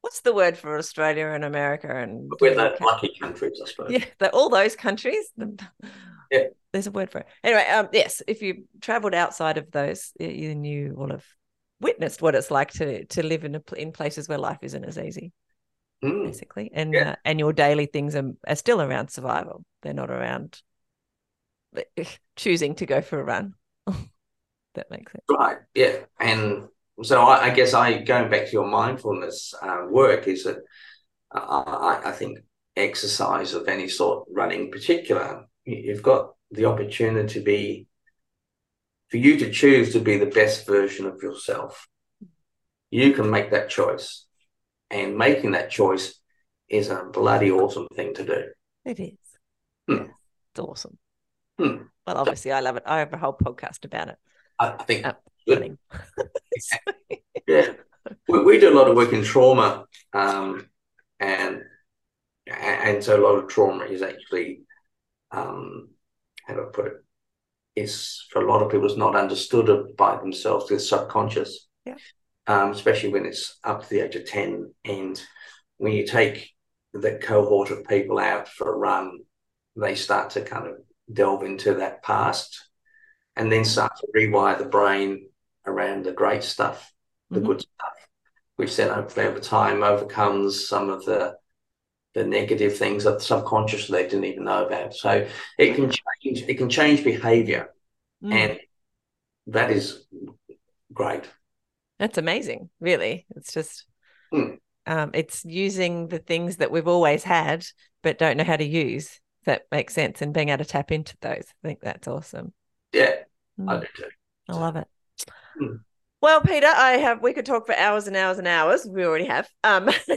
what's the word for australia and america and we're the lucky countries i suppose yeah all those countries yeah there's a word for it anyway um, yes if you traveled outside of those you knew all of witnessed what it's like to to live in a, in places where life isn't as easy mm. basically, and yeah. uh, and your daily things are, are still around survival. They're not around choosing to go for a run. that makes sense, right? Yeah, and so I, I, guess I going back to your mindfulness uh, work is that I, I think exercise of any sort, running in particular, you've got the opportunity to be for you to choose to be the best version of yourself. You can make that choice. And making that choice is a bloody awesome thing to do. It is. Hmm. It's awesome. Hmm. Well, obviously, I love it. I have a whole podcast about it. I, I think Yeah, we, we do a lot of work in trauma, um, and and so a lot of trauma is actually, um, how do I put it, is for a lot of people it's not understood by themselves. It's subconscious, Yeah. um, especially when it's up to the age of ten. And when you take the cohort of people out for a run, they start to kind of delve into that past, and then start to rewire the brain around the great stuff the Mhm. good stuff, which then hopefully over time overcomes some of the the negative things that subconscious they didn't even know about. So it can change it can change behavior Mm. and that is great. That's amazing, really. It's just Hmm. um, it's using the things that we've always had but don't know how to use that makes sense and being able to tap into those. I think that's awesome. Yeah, I Mm, do too. I love it. Hmm. Well, Peter, I have we could talk for hours and hours and hours. We already have. Um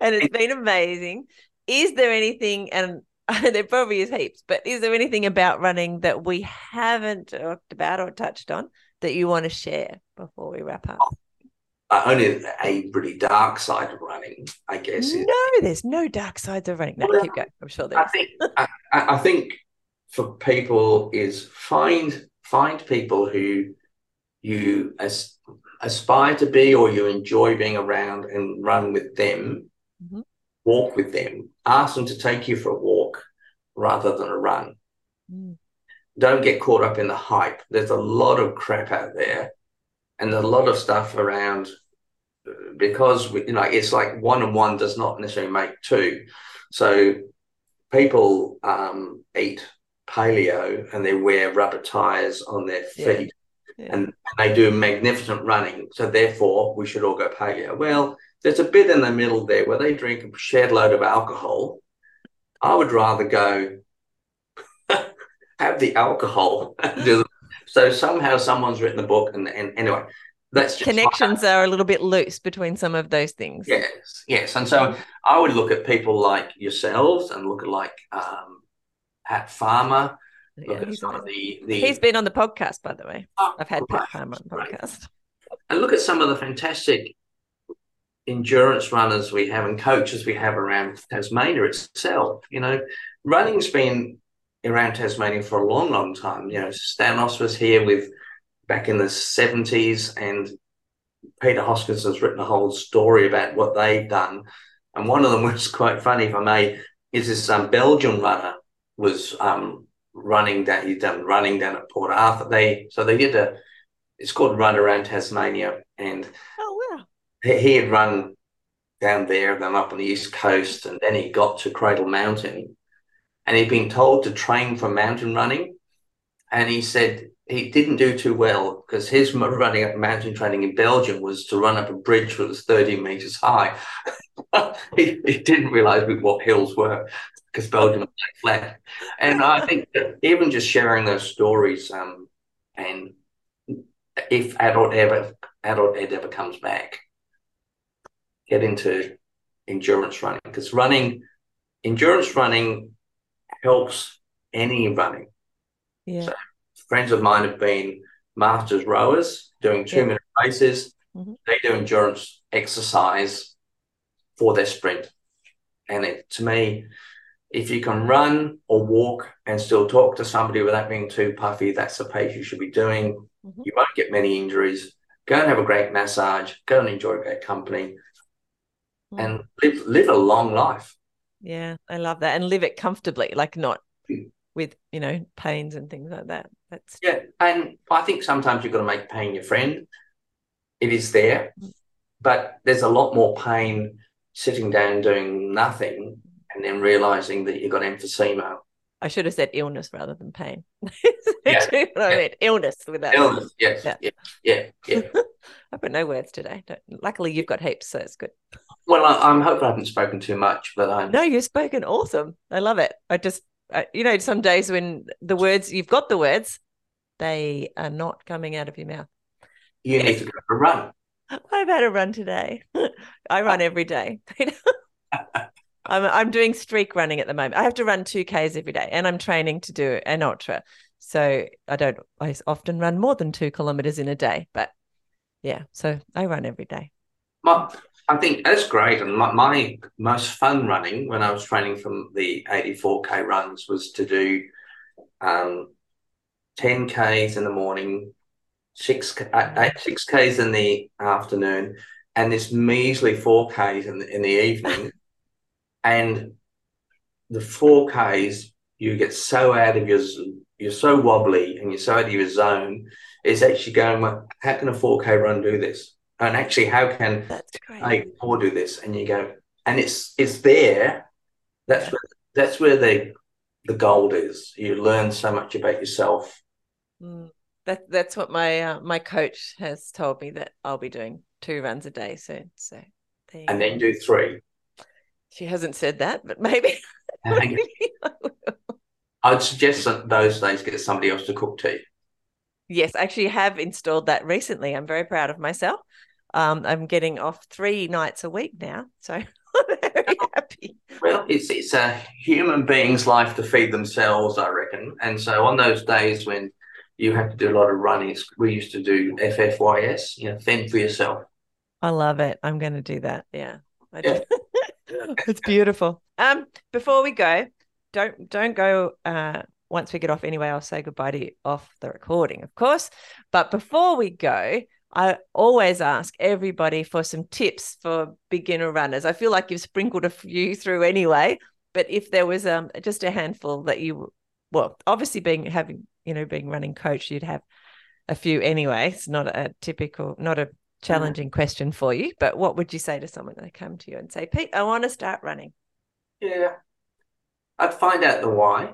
and it's been amazing. Is there anything and there probably is heaps, but is there anything about running that we haven't talked about or touched on that you want to share before we wrap up? Uh, only a really dark side of running, I guess. is No, there's no dark sides of running. No, Well, keep going. I'm sure there I is. think I I think for people is find find people who you as, aspire to be or you enjoy being around and run with them, Mhm. walk with them, ask them to take you for a walk rather than a run. Mm. Don't get caught up in the hype. There's a lot of crap out there and a lot of stuff around uh, because we, you know it's like one and one does not necessarily make two. So people um, eat paleo and they wear rubber tires on their feet Yeah. and they do magnificent running. So therefore, we should all go paleo. Well, there's a bit in the middle there where they drink a shed load of alcohol. I would rather go have the alcohol. the- so somehow someone's written a book, and, and anyway, that's just Connections are a little bit loose between some of those things. Yes, yes. And so I would look at people like yourselves and look at like um, Pat Farmer. Yeah, at he's, some of the, the he's been on the podcast, by the way. Oh, I've had right, Pat Farmer on the right. podcast. and look at some of the fantastic endurance runners we have and coaches we have around Tasmania itself. You know, running's been around Tasmania for a long, long time. You know, Stanos was here with back in the 70s, and Peter Hoskins has written a whole story about what they've done. And one of them was quite funny, if I may, is this um, Belgian runner was um, running down, he'd done running down at Port Arthur. They so they did a it's called Run Around Tasmania, and Oh wow. he, he had run down there, then up on the east coast, and then he got to Cradle Mountain, and he'd been told to train for mountain running, and he said he didn't do too well because his running up mountain training in Belgium was to run up a bridge that was 30 meters high. he, he didn't realize what hills were because Belgium like flat. And I think that even just sharing those stories, um, and if adult ever adult ed ever comes back, get into endurance running because running, endurance running helps any running. Yeah. So- Friends of mine have been masters rowers doing two Yeah. minute races. Mhm. They do endurance exercise for their sprint. And it, to me, if you can run or walk and still talk to somebody without being too puffy, that's the pace you should be doing. Mhm. You won't get many injuries. Go and have a great massage. Go and enjoy great company, Mm. and live live a long life. Yeah, I love that. And live it comfortably, like not Mm. with, you know, pains and things like that. That's Yeah, and I think sometimes you've got to make pain your friend. It is there, but there's a lot more pain sitting down doing nothing and then realizing that you've got emphysema. I should have said illness rather than pain. Yeah, what I yeah. meant. Illness with that. Illness, yes, Yeah. yeah, yeah, yeah. I've got no words today. Don't, luckily, you've got heaps, so it's good. well, I, I'm hoping I haven't spoken too much, but I'm No, you've spoken awesome. I love it. I just, I, you know, some days when the words, you've got the words, they are not coming out of your mouth. You yes. need to go for a run. I've had a run today. I run every day. I'm I'm doing streak running at the moment. I have to run two k's every day, and I'm training to do an ultra. So I don't. I often run more than two kilometers in a day, but yeah. So I run every day. My, I think that's great. And my, my most fun running when I was training from the 84k runs was to do um, 10Ks in the morning, six, uh, eight, six Ks in the afternoon, and this measly 4Ks in the, in the evening. And the 4Ks, you get so out of your, you're so wobbly and you're so out of your zone. It's actually going, well, how can a 4K run do this? And actually, how can a four do this? And you go, and it's it's there. That's yeah. where that's where the the gold is. You learn so much about yourself. Mm. That that's what my uh, my coach has told me that I'll be doing two runs a day soon. So and go. then do three. She hasn't said that, but maybe. maybe I'd suggest that those days get somebody else to cook tea. Yes, I actually have installed that recently. I'm very proud of myself. Um, I'm getting off three nights a week now, so I'm very happy. Well, it's it's a human being's life to feed themselves, I reckon. And so on those days when you have to do a lot of running, we used to do FFYS, you know, fend for yourself. I love it. I'm going to do that. Yeah, yeah. It's beautiful. Um, before we go, don't don't go. Uh, once we get off anyway, I'll say goodbye to you off the recording, of course. But before we go, I always ask everybody for some tips for beginner runners. I feel like you've sprinkled a few through anyway, but if there was um just a handful that you well, obviously being having, you know, being running coach, you'd have a few anyway. It's not a typical, not a challenging mm. question for you, but what would you say to someone that come to you and say, Pete, I want to start running? Yeah. I'd find out the why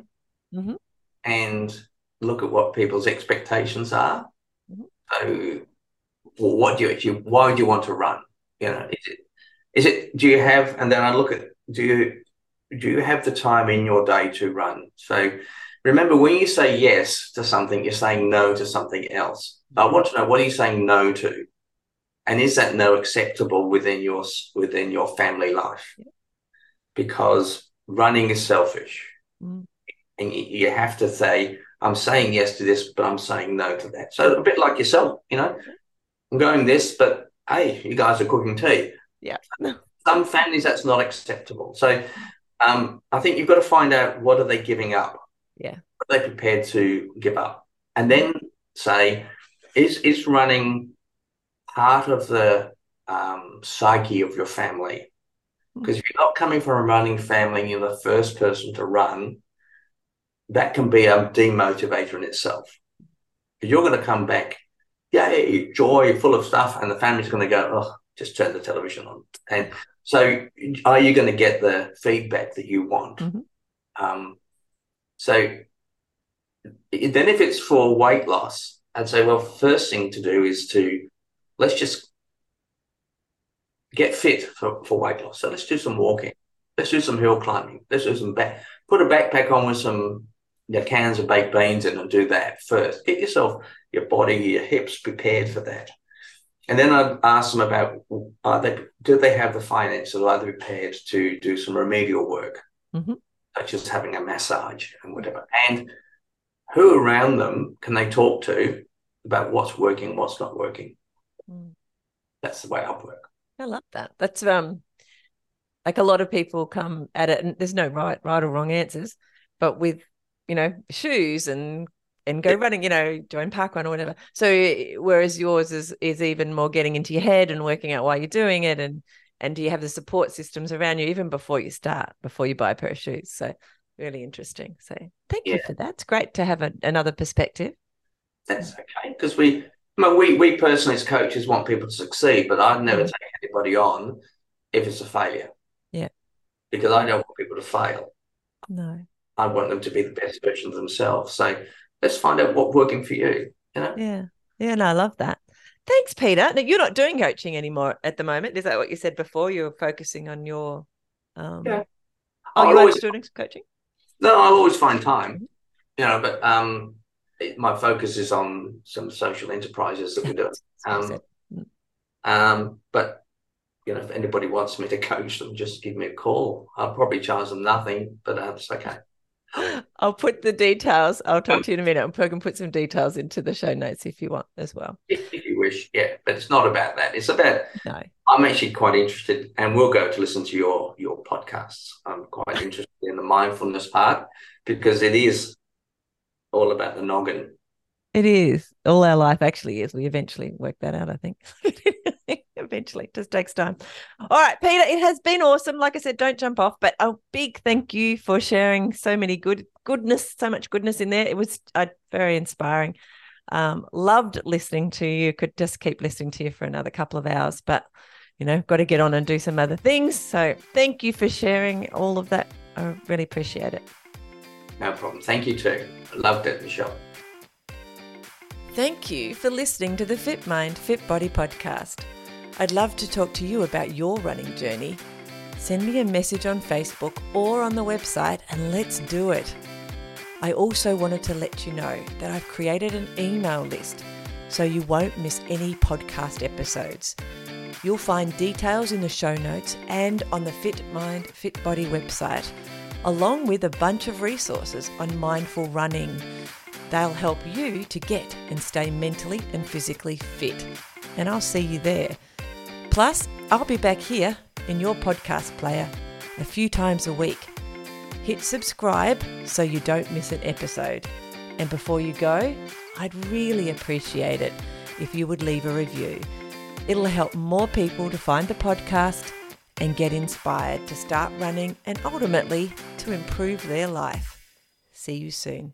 mm-hmm. and look at what people's expectations are. Mm-hmm. So well, what do you actually why do you want to run you know is it is it do you have and then i look at do you do you have the time in your day to run so remember when you say yes to something you're saying no to something else i want to know what are you saying no to and is that no acceptable within your within your family life because running is selfish mm. and you have to say i'm saying yes to this but i'm saying no to that so a bit like yourself you know I'm going this, but hey, you guys are cooking tea. Yeah. Some families that's not acceptable. So um, I think you've got to find out what are they giving up. Yeah. What are they prepared to give up? And then say, is is running part of the um, psyche of your family? Because hmm. if you're not coming from a running family and you're the first person to run, that can be a demotivator in itself. You're going to come back yay, joy, full of stuff, and the family's going to go, oh, just turn the television on. And so, are you going to get the feedback that you want? Mm-hmm. Um, so, then if it's for weight loss, I'd say, well, first thing to do is to let's just get fit for, for weight loss. So let's do some walking. Let's do some hill climbing. Let's do some back. Put a backpack on with some you know, cans of baked beans in and do that first. Get yourself your body, your hips prepared for that. And then I'd ask them about are they, do they have the finances, are they prepared to do some remedial work, mm-hmm. such as having a massage and whatever. And who around them can they talk to about what's working, what's not working? Mm. That's the way I work. I love that. That's um like a lot of people come at it and there's no right right or wrong answers, but with you know shoes and and go running, you know, join parkrun or whatever. So whereas yours is is even more getting into your head and working out why you're doing it and and do you have the support systems around you even before you start, before you buy a pair of shoes. So really interesting. So thank yeah. you for that. It's great to have a, another perspective. That's okay. Because we I mean, we we personally as coaches want people to succeed, but I'd never mm-hmm. take anybody on if it's a failure. Yeah. Because I don't want people to fail. No. I want them to be the best version of themselves. So let's find out what's working for you. You know? Yeah. Yeah. No, I love that. Thanks, Peter. Now, you're not doing coaching anymore at the moment. Is that what you said before? You're focusing on your. Um... Yeah. Oh, you always doing coaching? No, I'll always find time. Mm-hmm. You know, but um, it, my focus is on some social enterprises that we do. Um, um, but you know, if anybody wants me to coach them, just give me a call. I'll probably charge them nothing, but uh, it's okay. I'll put the details. I'll talk to you in a minute. I'm going put some details into the show notes if you want as well. If, if you wish, yeah. But it's not about that. It's about No. I'm actually quite interested, and we'll go to listen to your your podcasts. I'm quite interested in the mindfulness part because it is all about the noggin. It is. All our life actually is. We eventually work that out, I think. eventually. It just takes time. All right, Peter, it has been awesome. Like I said, don't jump off, but a big thank you for sharing so many good goodness, so much goodness in there. It was uh, very inspiring. Um, loved listening to you. Could just keep listening to you for another couple of hours, but you know, got to get on and do some other things. So thank you for sharing all of that. I really appreciate it. No problem. Thank you too. Loved it, Michelle. Thank you for listening to the Fit Mind, Fit Body podcast. I'd love to talk to you about your running journey. Send me a message on Facebook or on the website and let's do it. I also wanted to let you know that I've created an email list so you won't miss any podcast episodes. You'll find details in the show notes and on the Fit Mind, Fit Body website, along with a bunch of resources on mindful running. They'll help you to get and stay mentally and physically fit. And I'll see you there. Plus, I'll be back here in your podcast player a few times a week. Hit subscribe so you don't miss an episode. And before you go, I'd really appreciate it if you would leave a review. It'll help more people to find the podcast and get inspired to start running and ultimately to improve their life. See you soon.